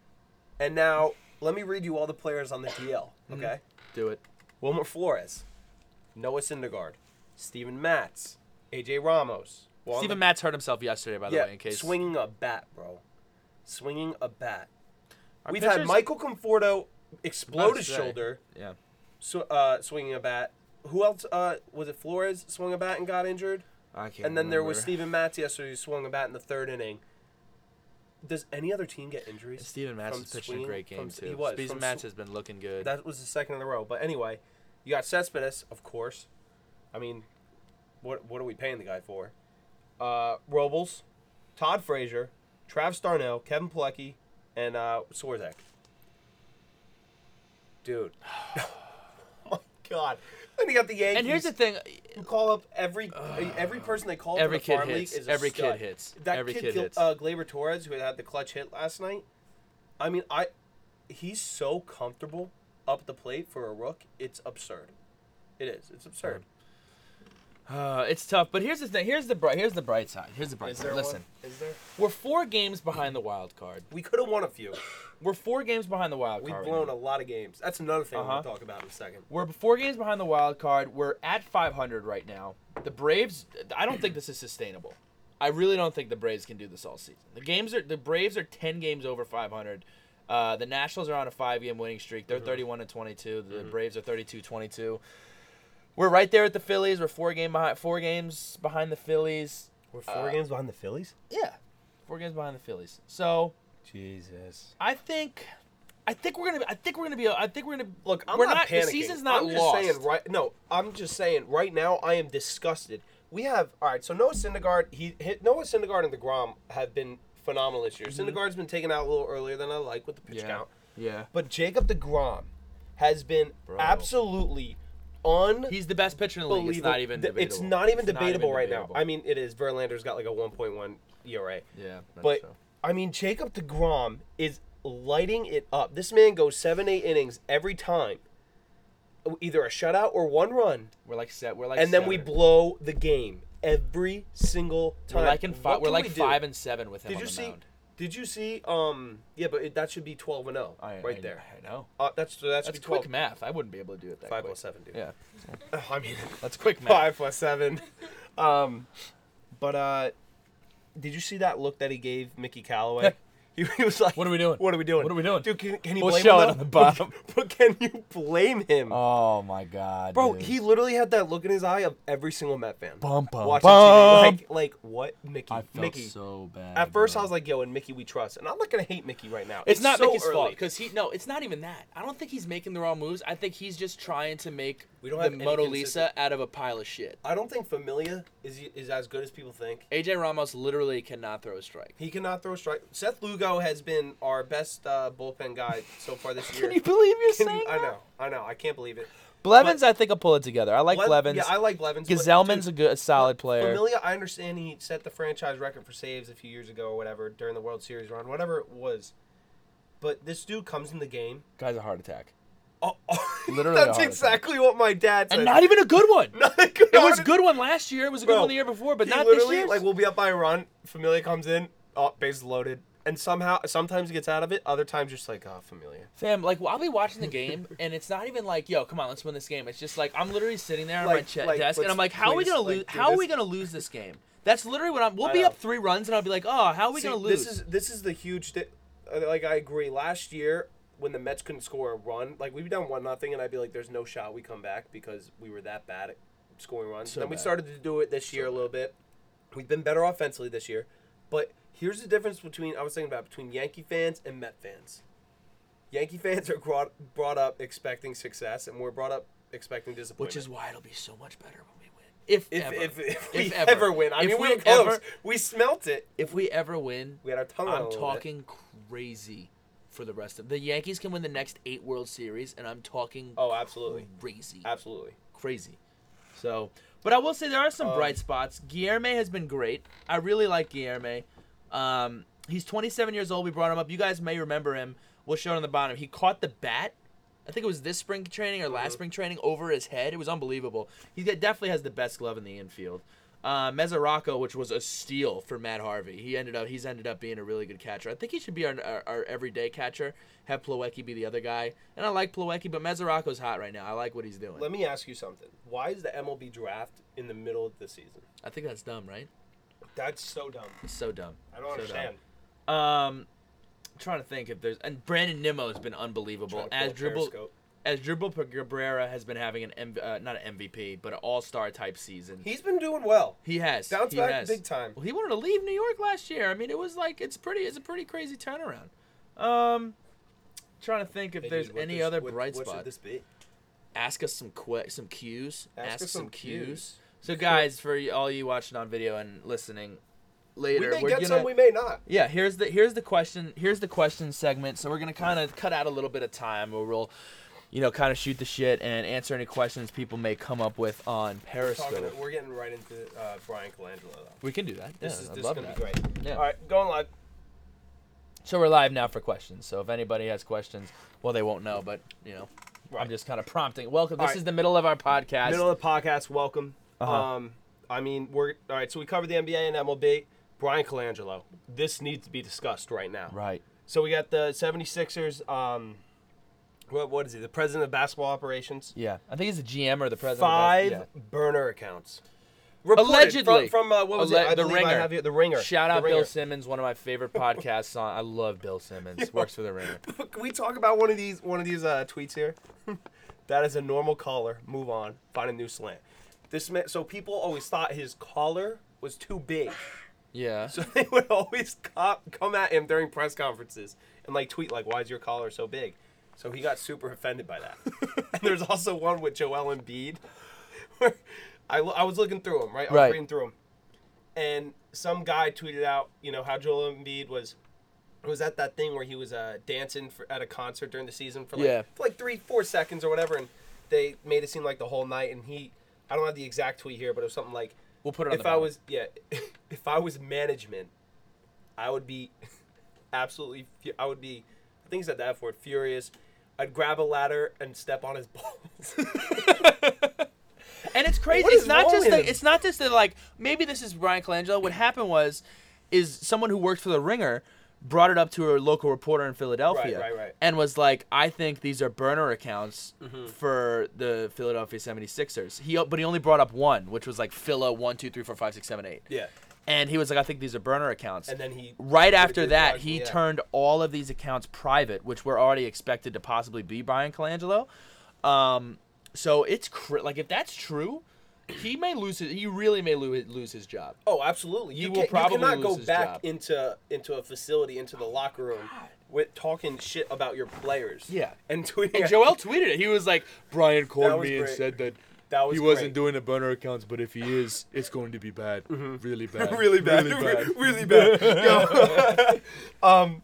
and now let me read you all the players on the DL. Mm-hmm. Okay. Do it. Wilmer Flores, Noah Syndergaard, Steven Matz, AJ Ramos. Juan Steven Matz hurt himself yesterday, by the yeah, way. In case swinging a bat, bro. Swinging a bat. Our We've had pitchers- Michael Conforto explode his shoulder, Yeah. sw- uh, swinging a bat. Who else? Uh, was it Flores swung a bat and got injured? I can't. and then there was remember. Steven Matz yesterday who swung a bat in the third inning. Does any other team get injuries? Steven Matz is pitching a great game from- too. He was. Steven Matz has been looking good. That was the second in a row. But anyway, you got Cespedes, of course. I mean, what what are we paying the guy for? Uh, Robles, Todd Frazier, Travis d'Arnaud, Kevin Plawecki, and uh, Swarzak. Dude. God. Then you got the Yankees. and here's the thing. who call up every every person they call Every for the kid farm hits. league is a Every kid stud. hits. That Every kid, kid Gil- hits. Uh, Gleyber Torres, who had the clutch hit last night. I mean, I he's so comfortable up the plate for a rook. It's absurd. It is. It's absurd. Uh, it's tough, but here's the thing. Here's the bright. Here's the bright side. Here's the bright side. Listen, Is there? we're four games behind the wild card. We could have won a few. We're four games behind the wild card. We've card. right blown now. a lot of games. That's another thing Uh-huh. we'll talk about in a second. We're four games behind the wild card. We're at 500 right now. The Braves. I don't think this is sustainable. I really don't think the Braves can do this all season. The games are the Braves are 10 games over 500. Uh, the Nationals are on a five-game winning streak. Mm-hmm. They're 31 and 22. The Braves are 32-22. We're right there at the Phillies. We're four game behind. Four games behind the Phillies. We're four Uh, games behind the Phillies. Yeah, four games behind the Phillies. So Jesus. I think, I think we're gonna. I think we're gonna be. I think we're gonna Look, I'm we're not, panicking. The season's not I'm just lost. saying right. No, I'm just saying right now. I am disgusted. We have all right. So Noah Syndergaard, he hit Noah Syndergaard and Degrom have been phenomenal this year. Syndergaard's been taken out a little earlier than I like with the pitch Mm-hmm. Yeah. count, Yeah. but Jacob Degrom has been Bro. absolutely un. He's the best pitcher in the league. It's not even debatable. It's not even It's not debatable even right debatable. now. I mean, it is. Verlander's got like a 1.1 ERA. Yeah, But true. I mean, Jacob Degrom is lighting it up. This man goes seven, eight innings every time, either a shutout or one run, we're like set. We're like and then we blow the game every single time. We're like in five. We're like we five and seven with him Did on you the see? mound. Did you see? Um, yeah, but it, that should be twelve and zero I, right I- there. I know. Uh, that's that should That's be quick math. I wouldn't be able to do it that Five quick. plus seven, dude. Yeah, I mean, that's quick math. five plus seven. Um, but uh, did you see that look that he gave Mickey Callaway? He, he was like, What are we doing? What are we doing? What are we doing? dude? Can, can you We'll blame show him? it on the bottom. But can you blame him, Oh my god, bro? dude. He literally had that look in his eye of every single Met fan. Bum, bum, watching bum. TV. Like, like what, Mickey? I felt Mickey. so bad. At first, bro. I was like, "Yo, and Mickey, we trust." And I'm not gonna hate Mickey right now. It's, not so Mickey's early. fault because he no, it's not even that. I don't think he's making the wrong moves. I think he's just trying to make We don't the have Mona Lisa out of a pile of shit. I don't think Familia is is as good as people think. AJ Ramos literally cannot throw a strike. He cannot throw a strike. Seth Lugo has been our best uh, bullpen guy so far this year. Can you believe you're Can saying I that? know, I know, I can't believe it. Blevins, I think, will pull it together. I like Ble- Blevins. Yeah, I like Blevins. but, Gsellman's a good, a solid player. Familia, I understand he set the franchise record for saves a few years ago or whatever during the World Series run, whatever it was. But this dude comes in the game. Guy's a heart attack, Oh, oh, Literally that's exactly what my dad said. and not even a good one. Not a good It was a good one last year. It was a good Bro, one the year before, but not this literally, year. Like we'll be up by a run, Familia comes in, oh, bases loaded, and somehow sometimes he gets out of it, other times just like oh, Familia. Fam, like I'll be watching the game and it's not even like, yo, come on, let's win this game. It's just like I'm literally sitting there on my ch- like, desk and I'm like, how are we gonna like, lose? do How are this. we gonna lose this game? That's literally what I'm. We'll I be know. up three runs and I'll be like, oh, how are we See, gonna lose? This is this is the huge. Di- uh, like I agree. Last year when the Mets couldn't score a run, like we'd be down one nothing, and I'd be like, "There's no shot we come back because we were that bad at scoring runs." So then we bad. started to do it this year a little bit. We've been better offensively this year, but here's the difference between I was thinking about between Yankee fans and Met fans. Yankee fans are brought brought up expecting success, and we're brought up expecting disappointment. Which is why it'll be so much better when we win. If if ever. if, if If we ever. ever. win, I If mean we we were close. ever- we smelt it. if we ever win, We had our tongue I'm little bit. talking crazy for the rest of the Yankees can win the next eight World Series, and I'm talking Oh, absolutely, crazy, absolutely. crazy. So, but I will say there are some Um, bright spots. Guillorme has been great. I really like Guillorme. Um, he's 27 years old. We brought him up. You guys may remember him. We'll show it on the bottom. He caught the bat. I think it was this spring training or last spring training over his head. It was unbelievable. He definitely has the best glove in the infield. Uh, Mesoraco, which was a steal for Matt Harvey. He ended up he's ended up being a really good catcher. I think he should be our, our, our everyday catcher. Have Plawecki be the other guy. And I like Plawecki, but Mesoraco's hot right now. I like what he's doing. Let me ask you something. Why is the MLB draft in the middle of the season? I think that's dumb, right? That's so dumb. It's so dumb. I don't So understand. dumb. Um, I'm trying to think if there's and Brandon Nimmo has been unbelievable Asdrubal. As dribble Cabrera has been having an M, uh, not an MVP but an All Star type season. He's been doing well. He has Bounced he back has. big time. Well, he wanted to leave New York last year. I mean, it was like it's pretty. It's a pretty crazy turnaround. Um, trying to think if Hey, there's dude, any this- other what- bright what spots. should this be? Ask us some que- some cues. Ask us some cues. So guys, for all you watching on video and listening later, We may are get gonna, some, we may not. Yeah, here's the here's the question here's the question segment. So we're gonna kind of cut out a little bit of time where we'll, you know, kind of shoot the shit and answer any questions people may come up with on Periscope. Talking, we're getting right into uh, Bryan Colangelo. Though. we can do that. This yeah, is I'd this is gonna be great. Yeah. All right, going live. So we're live now for questions. So if anybody has questions, well, they won't know, but you know, I'm just kind of prompting. Welcome. This All right. is the middle of our podcast. Middle of the podcast. Welcome. Uh-huh. Um, I mean, we're all right. So we covered the NBA and MLB. Bryan Colangelo. This needs to be discussed right now. right. So we got the 76ers. Um, what what is he? The president of basketball operations. Yeah, I think he's the GM or the president. Five Of yeah. burner accounts. Reported Allegedly. from, from uh, what was Alle- it? I the I Ringer. have here- the Ringer. Shout out Bill Simmons, one of my favorite podcasts. On I love Bill Simmons. Works for the Ringer. Can we talk about one of these one of these uh, tweets here? that is a normal caller. Move on. Find a new slant. This man, so people always thought his collar was too big. Yeah. So they would always co- come at him during press conferences and like tweet like, "Why is your collar so big?" So he got super offended by that. and there's also one with Joel Embiid, where I, lo- I was looking through them, right? I was Right. reading through them, and some guy tweeted out, you know, how Joel Embiid was was at that thing where he was uh, dancing for, at a concert during the season for like Yeah. for like three four seconds or whatever, and they made it seem like the whole night. And he, I don't have the exact tweet here, but it was something like We'll put it on if the I bottom. was yeah, if I was management, I would be absolutely. fu- I would be. I think he said that for it. Furious. I'd grab a ladder and step on his balls. And it's crazy. What It's not just that. It's not just that. Like maybe this is Bryan Colangelo. What happened was, is someone who worked for the Ringer brought it up to a local reporter in Philadelphia right, right. and was like, I think these are burner accounts Mm-hmm. for the Philadelphia 76ers. He but he only brought up one, which was like Phila one two three four five six seven eight. Yeah. And he was like, I think these are burner accounts. And then he right after that, he yeah. turned all of these accounts private, which were already expected to possibly be Bryan Colangelo. Um, so it's cr- like if that's true, he may lose his. He really may lose lose his job. Oh, absolutely. You, He will probably you cannot go back job. into into a facility, into the locker room, with talking shit about your players. Yeah. and tweeting. And Joel tweeted it. He was like, Brian called me and said that. That was he wasn't great. doing the burner accounts, but if he is, it's going to be bad, really bad, really bad, really really bad. bad. really bad. Yo. um,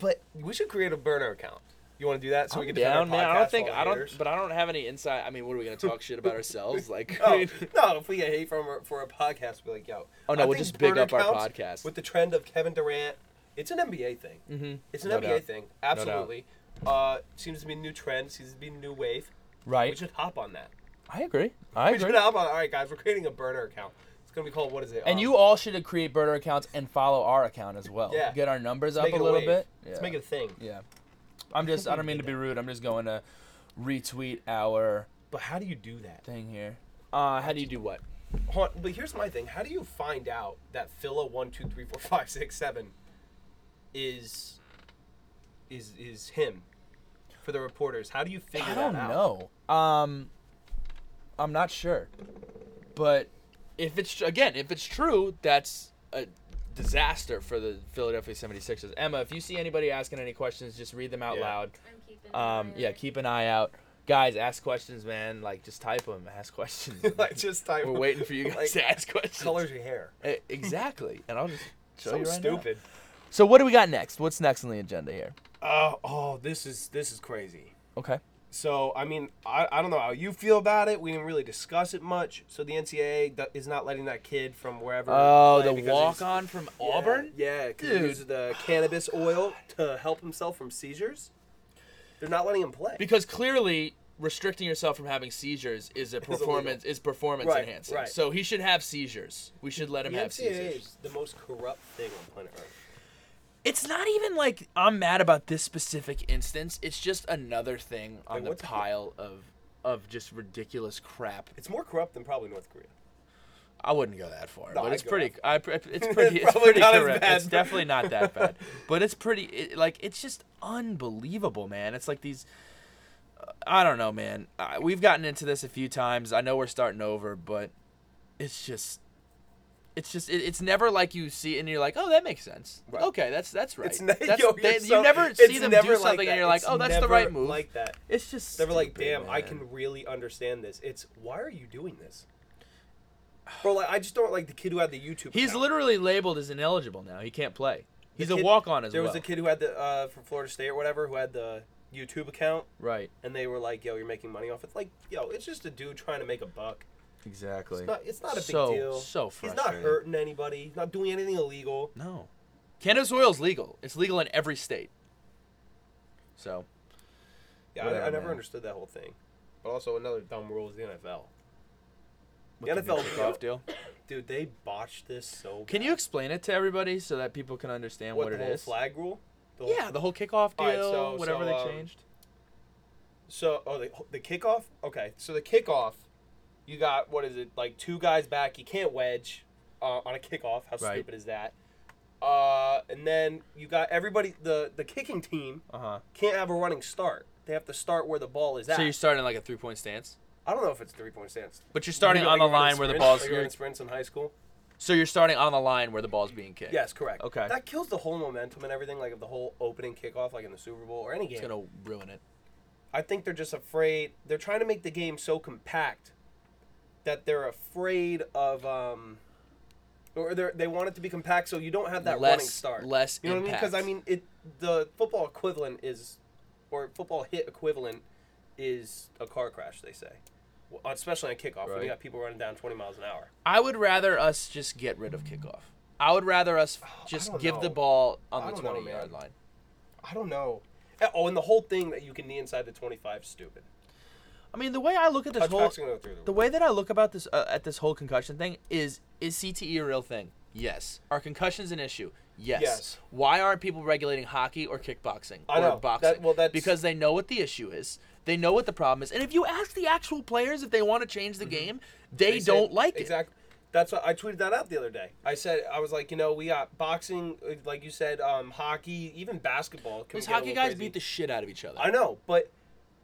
but we should create a burner account. You want to do that so we I'm can defend our down, man. I don't think I don't, haters? but I don't have any insight. I mean, what are we gonna talk shit about ourselves? Like, Oh, no, if we get hate from our, for a podcast, we'll be like, yo. Oh, no, I we'll just big up our podcast. With the trend of Kevin Durant, it's an NBA thing. mm-hmm. It's an No NBA doubt. thing. doubt. Absolutely. uh, seems to be a new trend. Seems to be a new wave. Right. We should hop on that. I agree. I We agree. should on. All right, guys, we're creating a burner account. It's gonna be called what is it? And Um, you all should create burner accounts and follow our account as well. Yeah. Get our numbers up make a little wave. bit. Let's make it a thing. Yeah. I'm just. think I don't mean to did be that. rude. I'm just going to retweet our But how do you do that? thing here. Uh, how do you do what? Hold on, but here's my thing. How do you find out that Phila one two three four five six seven is is is him for the reporters? How do you figure I that out? don't know. Um, I'm not sure. But if it's again, if it's true, that's a disaster for the Philadelphia 76ers. Emma, if you see anybody asking any questions, just read them out Yeah. loud. I'm keeping Um, yeah, keep an eye out. Guys, ask questions, man. Like, just type them. Ask questions. like just type. We're waiting for you guys like, to ask questions. colors your hair. Exactly. And I'll just show So you right now. So stupid. So what do we got next? What's next on the agenda here? Oh, oh, this is this is crazy. Okay. So I mean, I, I don't know how you feel about it. We didn't really discuss it much. So the NCAA is not letting that kid from wherever. Oh, the walk on from Yeah, Auburn? Yeah, because he uses the cannabis oil to help himself from seizures. They're not letting him play. Because clearly restricting yourself from having seizures is a performance is performance Right, enhancing. right. So he should have seizures. We should let him the have NCAA seizures. is the most corrupt thing on planet Earth. It's not even like I'm mad about this specific instance. It's just another thing on Like, the pile of of just ridiculous crap. It's more corrupt than probably North Korea. I wouldn't go that far, No, but I'd it's go pretty. that I, it's pretty. It's Probably pretty not as correct. bad, It's but- definitely not that bad, but it's pretty. It, like it's just unbelievable, man. It's like these. uh, I don't know, man. Uh, we've gotten into this a few times. I know we're starting over, but it's just. It's just. It, it's never like you see it and you're like, oh, that makes sense. Right. Okay, that's that's right. It's ne- that's, yo, they- so- you never see them never do something that. and you're like, It's oh, that's the right move. Like that. it's just. Never like, damn, I can really understand this. It's why are you doing this? Bro, like I just don't like the kid who had the YouTube. He's account. literally labeled as ineligible now. He can't play. The He's a walk on as There well. There was a kid who had the uh, from Florida State or whatever who had the YouTube account, Right. and they were like, "Yo, you're making money off it." Like, yo, it's just a dude trying to make a buck. Exactly. It's not. It's not a big So- deal. so He's not frustrating. hurting anybody. He's not doing anything illegal. No. Cannabis oil is legal. It's legal in every state. So, Yeah, Whatever, I, I never man. understood that whole thing. But also another dumb rule is the NFL. with The the NFL kickoff deal. Dude, they botched this so. Can you explain it to everybody so that people can understand what, it is? what, the it whole is? flag rule? The whole- Yeah, the whole kickoff deal, All right, so- whatever so, they um, changed. So, oh, the, the kickoff? Okay, so the kickoff, you got, what is it, like two guys back. You can't wedge uh, on a kickoff. How Right. stupid is that? Uh, and then you got everybody, the, the kicking team Uh huh. can't have a running start. They have to start where the ball is at. So you're starting like a three point stance, I don't know if it's three point stance. but you're starting Like on the line where the sprints- ball's. like you're running sprints in high school. So you're starting on the line where the ball's being kicked. Yes, correct. Okay. That kills the whole momentum and everything, like of the whole opening kickoff, like in the Super Bowl or any game. It's gonna ruin it. I think they're just afraid. They're trying to make the game so compact that they're afraid of, um, or they they want it to be compact so you don't have that less, running start. Less. you know what I mean? Because I mean, it the football equivalent is, or football hit equivalent is a car crash. They say, especially on kickoff when you got people running down twenty miles an hour. I would rather us just get rid of kickoff. I would rather us just don't give the ball on the don't know, 20 yard line. I don't know. Eh, Oh, and the whole thing that you can knee inside the twenty-five, is stupid. I mean, the way I look at this whole go through the, the way that I look about this uh, at this whole concussion thing is is CTE a real thing? Yes. Are concussions an issue? Yes. Yes. Why aren't people regulating hockey or kickboxing I or know. boxing? That- well, that's- because they know what the issue is. They know what the problem is. And if you ask the actual players if they want to change the game, they, They don't like it. Exactly. That's what I tweeted that out the other day. I said I was like, you know, we got boxing, uh, like you said, um, hockey, even basketball. These hockey guys crazy. beat the shit out of each other. I know, but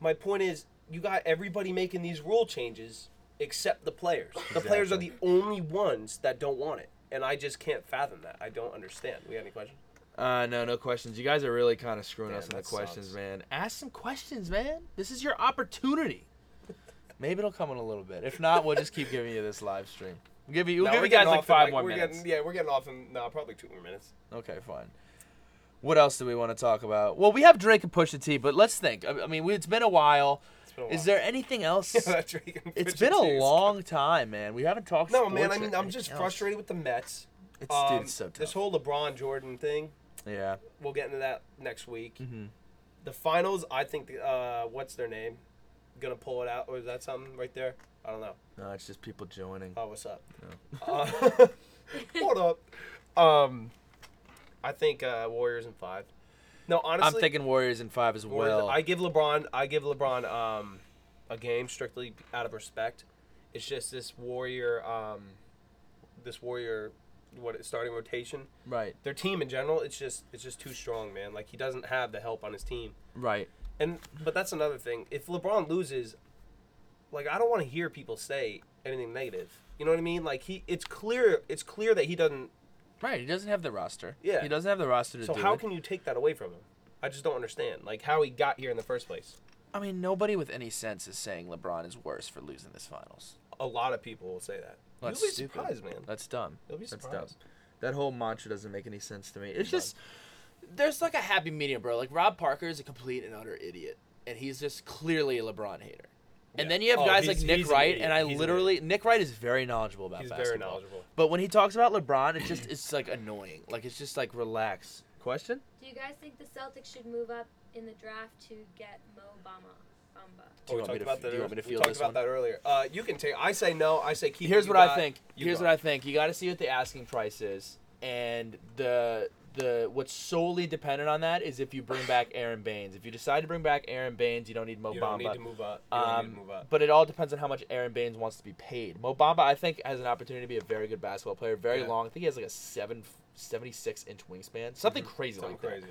my point is, you got everybody making these rule changes except the players. The players are the only ones that don't want it, and I just can't fathom that. I don't understand. We got any questions? Uh, no, no questions. You guys are really kind of screwing Damn, us in the questions, sucks. man. Ask some questions, man. This is your opportunity. Maybe it'll come in a little bit. If not, we'll just keep giving you this live stream. We'll give you, we'll No, give we're you guys getting like off in, five more minutes. Getting, yeah, we're getting off in no, probably two more minutes. Okay, fine. What else do we want to talk about? Well, we have Drake and Pusha T, but let's think. I I mean, we- it's been a while. Been a Is there anything else? That's and it's been a long time, man. We haven't talked. No, man. I mean, I'm just else. frustrated with the Mets. It's, Um, dude, it's so tough. This whole LeBron Jordan thing. yeah. We'll get into that next week. Mhm. The finals, I think. Uh, what's their name? Gonna pull it out, or is that something right there? I don't know. No, it's just people joining. Oh, what's up? Uh, what up? Um, I think uh, Warriors in five. No, honestly, I'm thinking Warriors in five as Warriors- well. I give LeBron. I give LeBron um, a game strictly out of respect. It's just this Warrior, um, this Warrior, what starting rotation. right, Their team in general, it's just it's just too strong, man. Like he doesn't have the help on his team. right. And but that's another thing. If LeBron loses, like I don't want to hear people say anything negative. You know what I mean? Like he, it's clear, it's clear that he doesn't. Right, he doesn't have the roster. Yeah. he doesn't have the roster to So do how it. can you take that away from him? I just don't understand. Like how he got here in the first place. I mean, nobody with any sense is saying LeBron is worse for losing this finals. A lot of people will say that. That's You'll be stupid. surprised, man. That's dumb. You'll be That's surprised. dumb. That whole mantra doesn't make any sense to me. It's It's just there's like a happy medium, bro. Like Rob Parker is a complete and utter idiot, and he's just clearly a LeBron hater. And Yeah. then you have Oh, guys he's- like Nick he's an Wright, idiot. and I He's an literally Nick Wright is very knowledgeable about He's basketball. very knowledgeable. But when he talks about LeBron, it just it's like annoying. Like it's just like relax. question. Do you guys think the Celtics should move up in the draft to get Mo Bamba? Bamba? Do you we want me talked to about f- that. do you want me to we field talked this about one? that earlier. Uh, you can take. I say no. I say keep. Here's you what I think. you Here's go. what I think. You got to see what the asking price is, and the the what's solely dependent on that is if you bring back Aron Baynes. If you decide to bring back Aron Baynes, you don't need Mo You Bamba. don't need to move up. You don't need Um, move up. but it all depends on how much Aron Baynes wants to be paid. Mo Bamba, I think, has an opportunity to be a very good basketball player, very Yeah. long. I think he has like a seven, 76 inch wingspan, something crazy Something like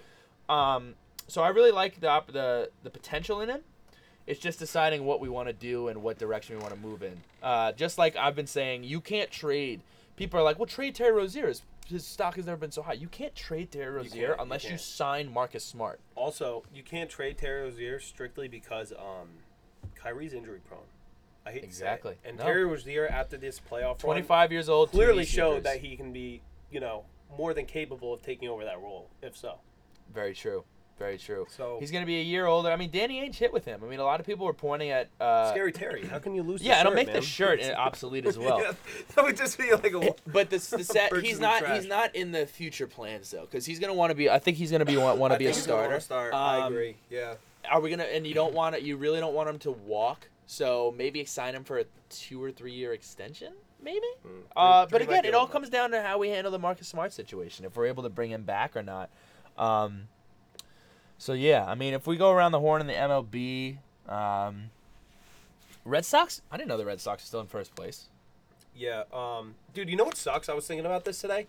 that. Um, so I really like the op- the the potential in him. It's just deciding what we want to do and what direction we want to move in. Uh, just like I've been saying, you can't trade. People are like, "Well, trade Terry Rozier. His stock has never been so high." You can't trade Terry Rozier can't, you unless you, can't. sign Marcus Smart. Also, you can't trade Terry Rozier strictly because um, Kyrie's injury prone. I hate Exactly. to say it. And No. Terry Rozier after this playoff Twenty run years old. clearly showed that he can be, you know, more than capable of taking over that role. If so, Very true. Very true. So- he's gonna be a year older. I mean, Danny Ainge hit with him. I mean, a lot of people were pointing at. Uh, scary Terry. How can you lose? yeah, the it'll make man? the shirt obsolete as well. Yeah, that would just be like a. But the, the set, he's not trash. he's not in the future plans though, because he's gonna want to be. I think he's gonna be want, want to be a starter. Start. I Um, agree. Yeah. Are we gonna? And you don't want to. You really don't want him to walk. So maybe sign him for a two or three year extension. Maybe. Uh, but again, it all comes down to how we handle the Marcus Smart situation. If we're able to bring him back or not. Um, so yeah, I mean, if we go around the horn in the MLB, um, Red Sox. I didn't know the Red Sox are still in first place. Yeah, um, dude, you know what sucks? I was thinking about this today.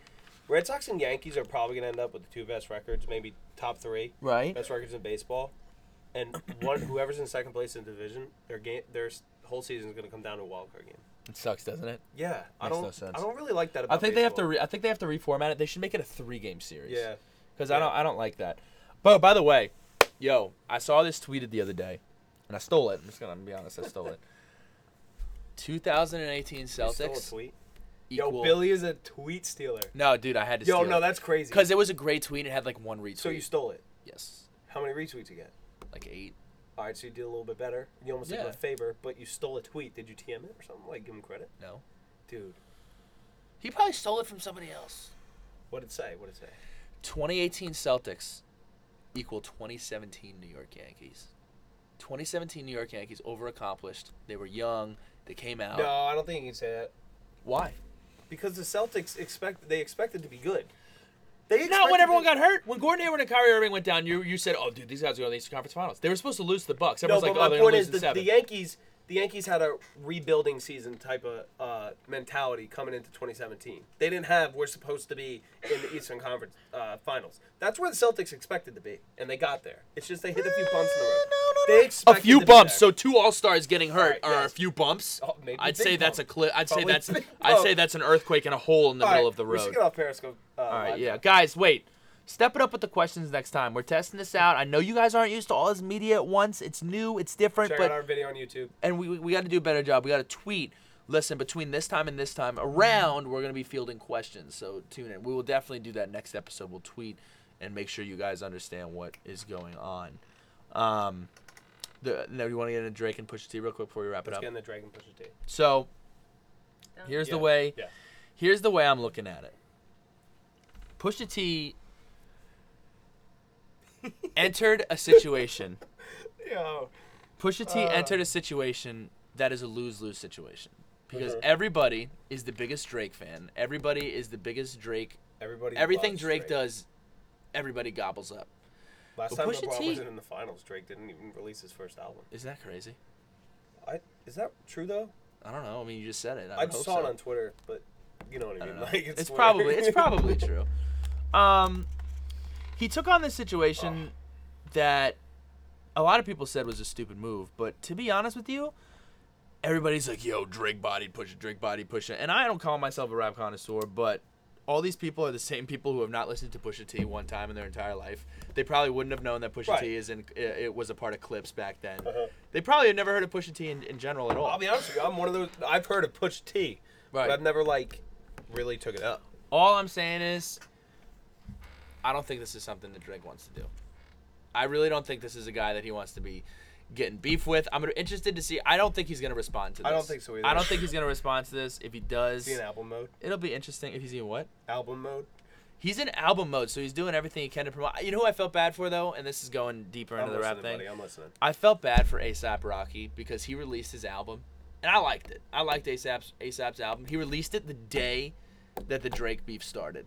Red Sox and Yankees are probably gonna end up with the two best records, maybe top three Right. best records in baseball. And one, whoever's in second place in the division, their game, their whole season is gonna come down to a wild card game. It sucks, doesn't it? Yeah, I don't, no sense. I don't really like that. I think they have to. Re- I think they have to reformat it. They should make it a three-game series. yeah, Because I don't. I don't like that. But by the way, yo, I saw this tweeted the other day, and I stole it. I'm just gonna be honest. I stole it. 2018 You stole a Celtics tweet. equal. Yo, Billy is a tweet stealer. No, dude, I had to. Steal. Yo, steal no, it. that's crazy. because it was a great tweet. and It had like one retweet. so you stole it. yes, How many retweets you get? like eight. All right, so you did a little bit better. You almost did him Yeah. a favor, but you stole a tweet. Did you TM it or something? Like give him credit, No, dude. he probably stole it from somebody else. What did it say? What did it say? 2018 Celtics equal 2017 New York Yankees. 2017 New York Yankees overaccomplished. They were young. They came out. No, I don't think you can say that. Why? Because the Celtics expect they expected to be good. They Not when everyone got hurt. When Gordon Hayward and Kyrie Irving went down, you you said, "Oh, dude, these guys are going to the Eastern Conference Finals." They were supposed to lose to the Bucks. No, Everyone's but like, "Oh, they're going to is lose the, the Yankees. The Yankees had a rebuilding season type of uh, mentality coming into 2017. They didn't have we're supposed to be in the Eastern Conference uh, Finals. That's where the Celtics expected to be, and they got there. It's just they hit a few bumps in the road. No, no, They a few bumps. So two All Stars getting hurt All right, are a few bumps. Oh, maybe I'd big say that's a clip. I'd say that's I'd say that's an earthquake and a hole in the All middle right, of the road. We should road. get off Periscope. Uh, All right, yeah, now. guys, wait. Step it up with the questions next time. We're testing this out. I know you guys aren't used to all this media at once. It's new. It's different, Check but out our video on YouTube. and we, we, we got to do a better job. We got to tweet. Listen, between this time and this time around, we're going to be fielding questions. So tune in. We will definitely do that next episode. We'll tweet and make sure you guys understand what is going on. Um, the, now, you want to get into Drake and Pusha T real quick before we wrap it Let's up? get in the and Pusha T. So here's the way. Yeah. Here's the way I'm looking at it. Pusha T entered a situation. Yo. Pusha T Uh. entered a situation that is a lose-lose situation because everybody is the biggest Drake fan. Everybody is the biggest Drake. Everybody. Everything loves Drake, does, everybody gobbles up. Last But time Pusha T- wasn't in the finals, Drake didn't even release his first album. Isn't that crazy? I, is that true though? I don't know. I mean, you just said it. I, I, just saw so. it on Twitter, but you know what I I mean. Like, it's Twitter. probably it's probably true. Um, he took on this situation that a lot of people said was a stupid move, but to be honest with you, everybody's like, "Yo, Drake body, push it, Drake body push it," and I don't call myself a rap connoisseur, but all these people are the same people who have not listened to Pusha T one time in their entire life. They probably wouldn't have known that Pusha Right. T is in it it was a part of Clipse back then. Uh-huh. They probably had never heard of Pusha T in, in general at all. I'll be honest with you. I'm one of those. I've heard of Push T, Right. but I've never like really took it up. All I'm saying is, I don't think this is something that Drake wants to do. I really don't think this is a guy that he wants to be getting beef with. I'm interested to see. I don't think he's going to respond to this. I don't think so either. I don't think he's going to respond to this. If he does, Is he in album mode? it'll be interesting. If he's in what? Album mode. He's in album mode, so he's doing everything he can to promote. You know who I felt bad for though, and this is going deeper into I'm the rap thing. buddy. I'm listening. I felt bad for ASAP Rocky because he released his album, and I liked it. I liked ASAP's ASAP's album. He released it the day that the Drake beef started.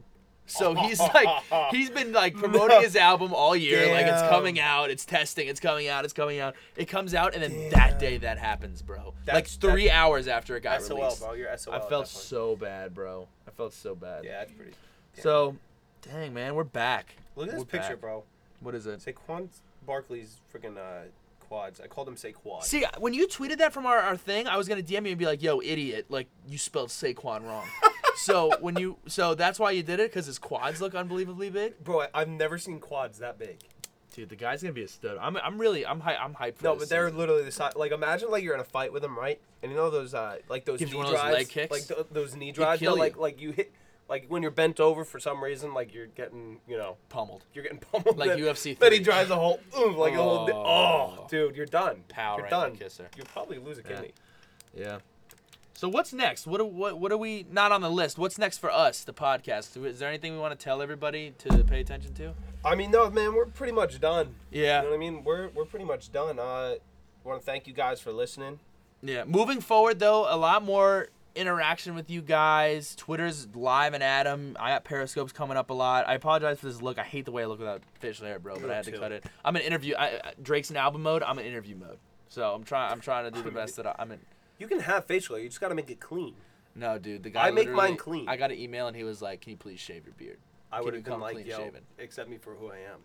So he's like, he's been like promoting his album all year. Like it's coming out, it's testing, it's coming out, it's coming out. It comes out, and then that day that happens, bro. like That's- three hours after it got SOL, released. bro. You're SOL. I felt so bad, bro. I felt so bad. Yeah, that's pretty. So, dang man, we're back. Look at this We're picture, back. bro. What is it? Saquon Barkley's freaking uh, quads. I called him Saquad. See, when you tweeted that from our, our thing, I was gonna DM you and be like, "Yo, idiot! Like you spelled Saquon wrong." so when you, so that's why you did it because his quads look unbelievably big. bro, I, I've never seen quads that big. Dude, the guy's gonna be a stud. I'm, I'm really, I'm hype. I'm hyped. For No, this but they're season. literally the size. Like, imagine like you're in a fight with them, right? And you know those uh, like those Gives knee you one of those drives, leg kicks? like th- those knee drives. kill No, like you. like you hit, like when you're bent over for some reason, like you're getting, you know, pummeled. you're getting pummeled. Like then- UFC Then he three. drives a whole, ooh, like a whole. Oh. Oh, dude, you're done. Power you're angle done. kisser. You'll probably lose a Yeah. kidney. Yeah. So what's next? What are, what what are we not on the list? What's next for us, the podcast? Is there anything we want to tell everybody to pay attention to? I mean, no, man, we're pretty much done. Yeah. You know what I mean? We're we're pretty much done. Uh, want to thank you guys for listening. Yeah. Moving forward, though, a lot more interaction with you guys. Twitter's live and Adam. I got Periscopes coming up a lot. I apologize for this look. I hate the way I look without facial hair, bro. But I had to cut it. I'm in interview. I, I- Drake's in album mode. I'm in interview mode. So I'm trying. I'm trying to do the best that I, I'm in. You can have facial hair. You just got to make it clean. No, dude. The guy. I make mine clean. I got an email and he was like, "Can you please shave your beard?" I would have been come like, yo, shaven? accept me for who I am.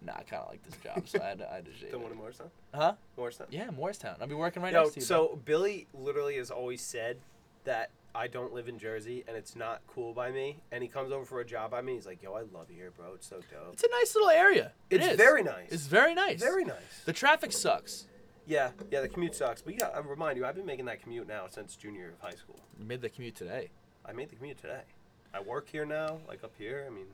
Nah, I kind of like this job, so I had to, I had to shave. The one in Morristown. Huh? Morristown. Yeah, Morristown. I'll be working right Yo, next to you. bro. so Billy literally has always said that I don't live in Jersey and it's not cool by me. And he comes over for a job by me. He's like, "Yo, I love you here, bro. It's so dope." it's a nice little area. It It's is. very nice. It's very nice. Very nice. The traffic sucks. Yeah, yeah. The commute sucks, but yeah, I remind you, I've been making that commute now since junior year of high school. You made the commute today. I made the commute today. I work here now, like up here. I mean,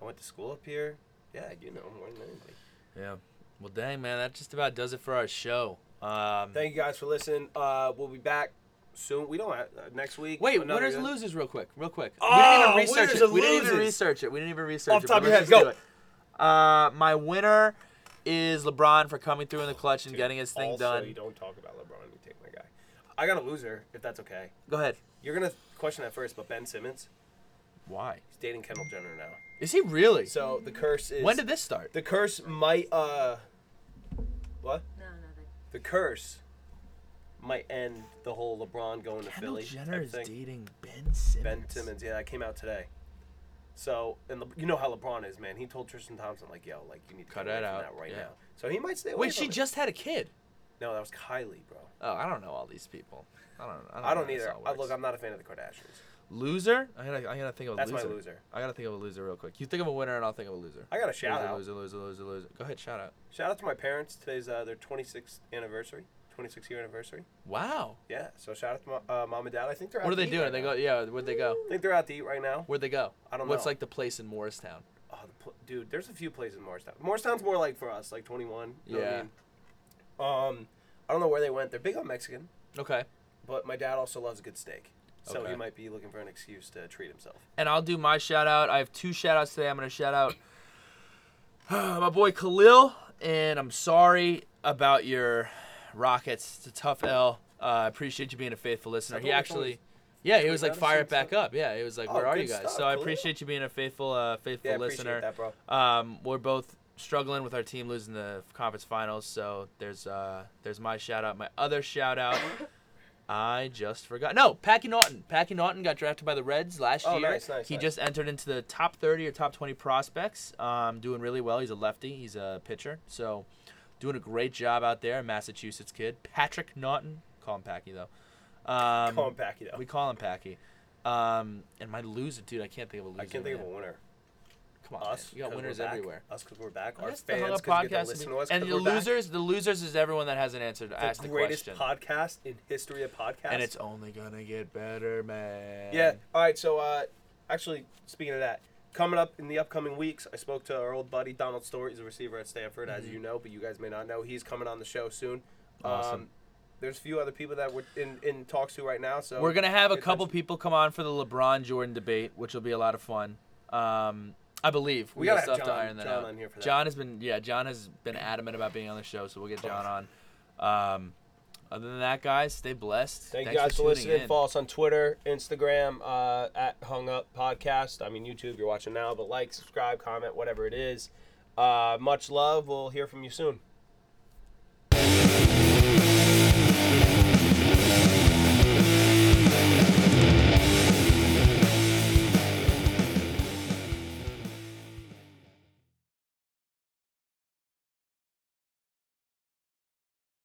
I went to school up here. Yeah, you know more than anybody. Yeah. Well, dang, man, that just about does it for our show. Um, Thank you guys for listening. Uh, we'll be back soon. We don't have uh, next week. wait, winners and losers, real quick, real quick. Oh, we didn't even research it. We didn't even research it. We didn't even research Off it. the top of your head, go. Uh, my winner is LeBron for coming through in the clutch and Dude, getting his thing also, done. You don't talk about LeBron. You take my guy. I got a loser, if that's okay. Go ahead. You're gonna question that first, but Ben Simmons. Why? He's dating Kendall Jenner now. Is he really? So the curse is. when did this start? The curse might. uh What? No, no, they- The curse might end the whole LeBron going to Philly. Kendall Philly. Jenner type is thing. dating Ben Simmons. Ben Simmons. Yeah, that came out today. So, and Le- you know how LeBron is, man. He told Tristan Thompson, like, yo, like, you need to Cut that out, that right yeah. now. So he might stay away Wait, she it. just had a kid. No, that was Kylie, bro. Oh, I don't know all these people. I don't. I don't, I don't either. I, look, I'm not a fan of the Kardashians. Loser? I gotta, I gotta think of a That's loser. That's my loser. I gotta think of a loser real quick. You think of a winner, and I'll think of a loser. I got a shout loser, out. Loser, loser, loser, loser. Go ahead, shout out. Shout out to my parents. Today's uh, their 26th anniversary, 26 year anniversary. Wow. Yeah, so shout out to uh, mom and dad. I think they're. What out are they doing? right they now. go. Yeah. Where'd they go? I think they're out to eat right now. Where'd they go? I don't know. What's like the place in Morristown? Oh, the pl- dude, there's a few places in Morristown. Morristown's more like for us, like 21. You know what I Yeah. mean? Um, I don't know where they went. They're big on Mexican, Okay. but my dad also loves a good steak, so Okay. he might be looking for an excuse to treat himself. And I'll do my shout out. I have two shout outs today. I'm gonna shout out my boy Khalil, and I'm sorry about your Rockets. It's a tough L. Uh, appreciate you being a faithful listener. Is He actually, yeah, he was like fire it back up. Yeah, he was like, Oh, where are you guys? stuff, So I appreciate you being a faithful, uh, faithful Yeah, listener. that, bro. Um, we're both struggling with our team losing the conference finals, so there's uh, there's my shout out. My other shout out, I just forgot. No, Packy Naughton. Packy Naughton got drafted by the Reds last Oh, year. nice, nice, he nice. just entered into the top 30 or top 20 prospects. Um, doing really well. He's a lefty. He's a pitcher, so doing a great job out there. Massachusetts kid, Patrick Naughton. Call him Packy though. Um, Call him Packy though. We call him Packy. Um, and my loser, dude, I can't think of a loser. I can't think of a winner. Come on, Us, man. you got winners everywhere. Us because we're back. Our the fans because get to listen to us. and the we're back. losers, the losers is everyone that hasn't answered asked the the greatest question. podcast in history of podcasts. and it's only gonna get better, man. Yeah. All right. So, uh, actually, speaking of that, coming up in the upcoming weeks, I spoke to our old buddy Donald Story. He's a receiver at Stanford, as you know, but you guys may not know. He's coming on the show soon. Mm-hmm. Awesome. Um, there's a few other people that we're in, in talks to right now. So We're gonna have a couple people come on for the LeBron Jordan debate, which will be a lot of fun. Um, I believe We got gotta stuff have to iron that John out. on here for that. John has been, yeah, John has been adamant about being on the show, so we'll get John on. Um, other than that, guys, stay blessed. Thank Thanks you guys for, tuning listening. in. Follow us on Twitter, Instagram, uh, at Hung Up Podcast. I mean, YouTube, you're watching now, but like, subscribe, comment, whatever it is. Uh, much love. We'll hear from you soon.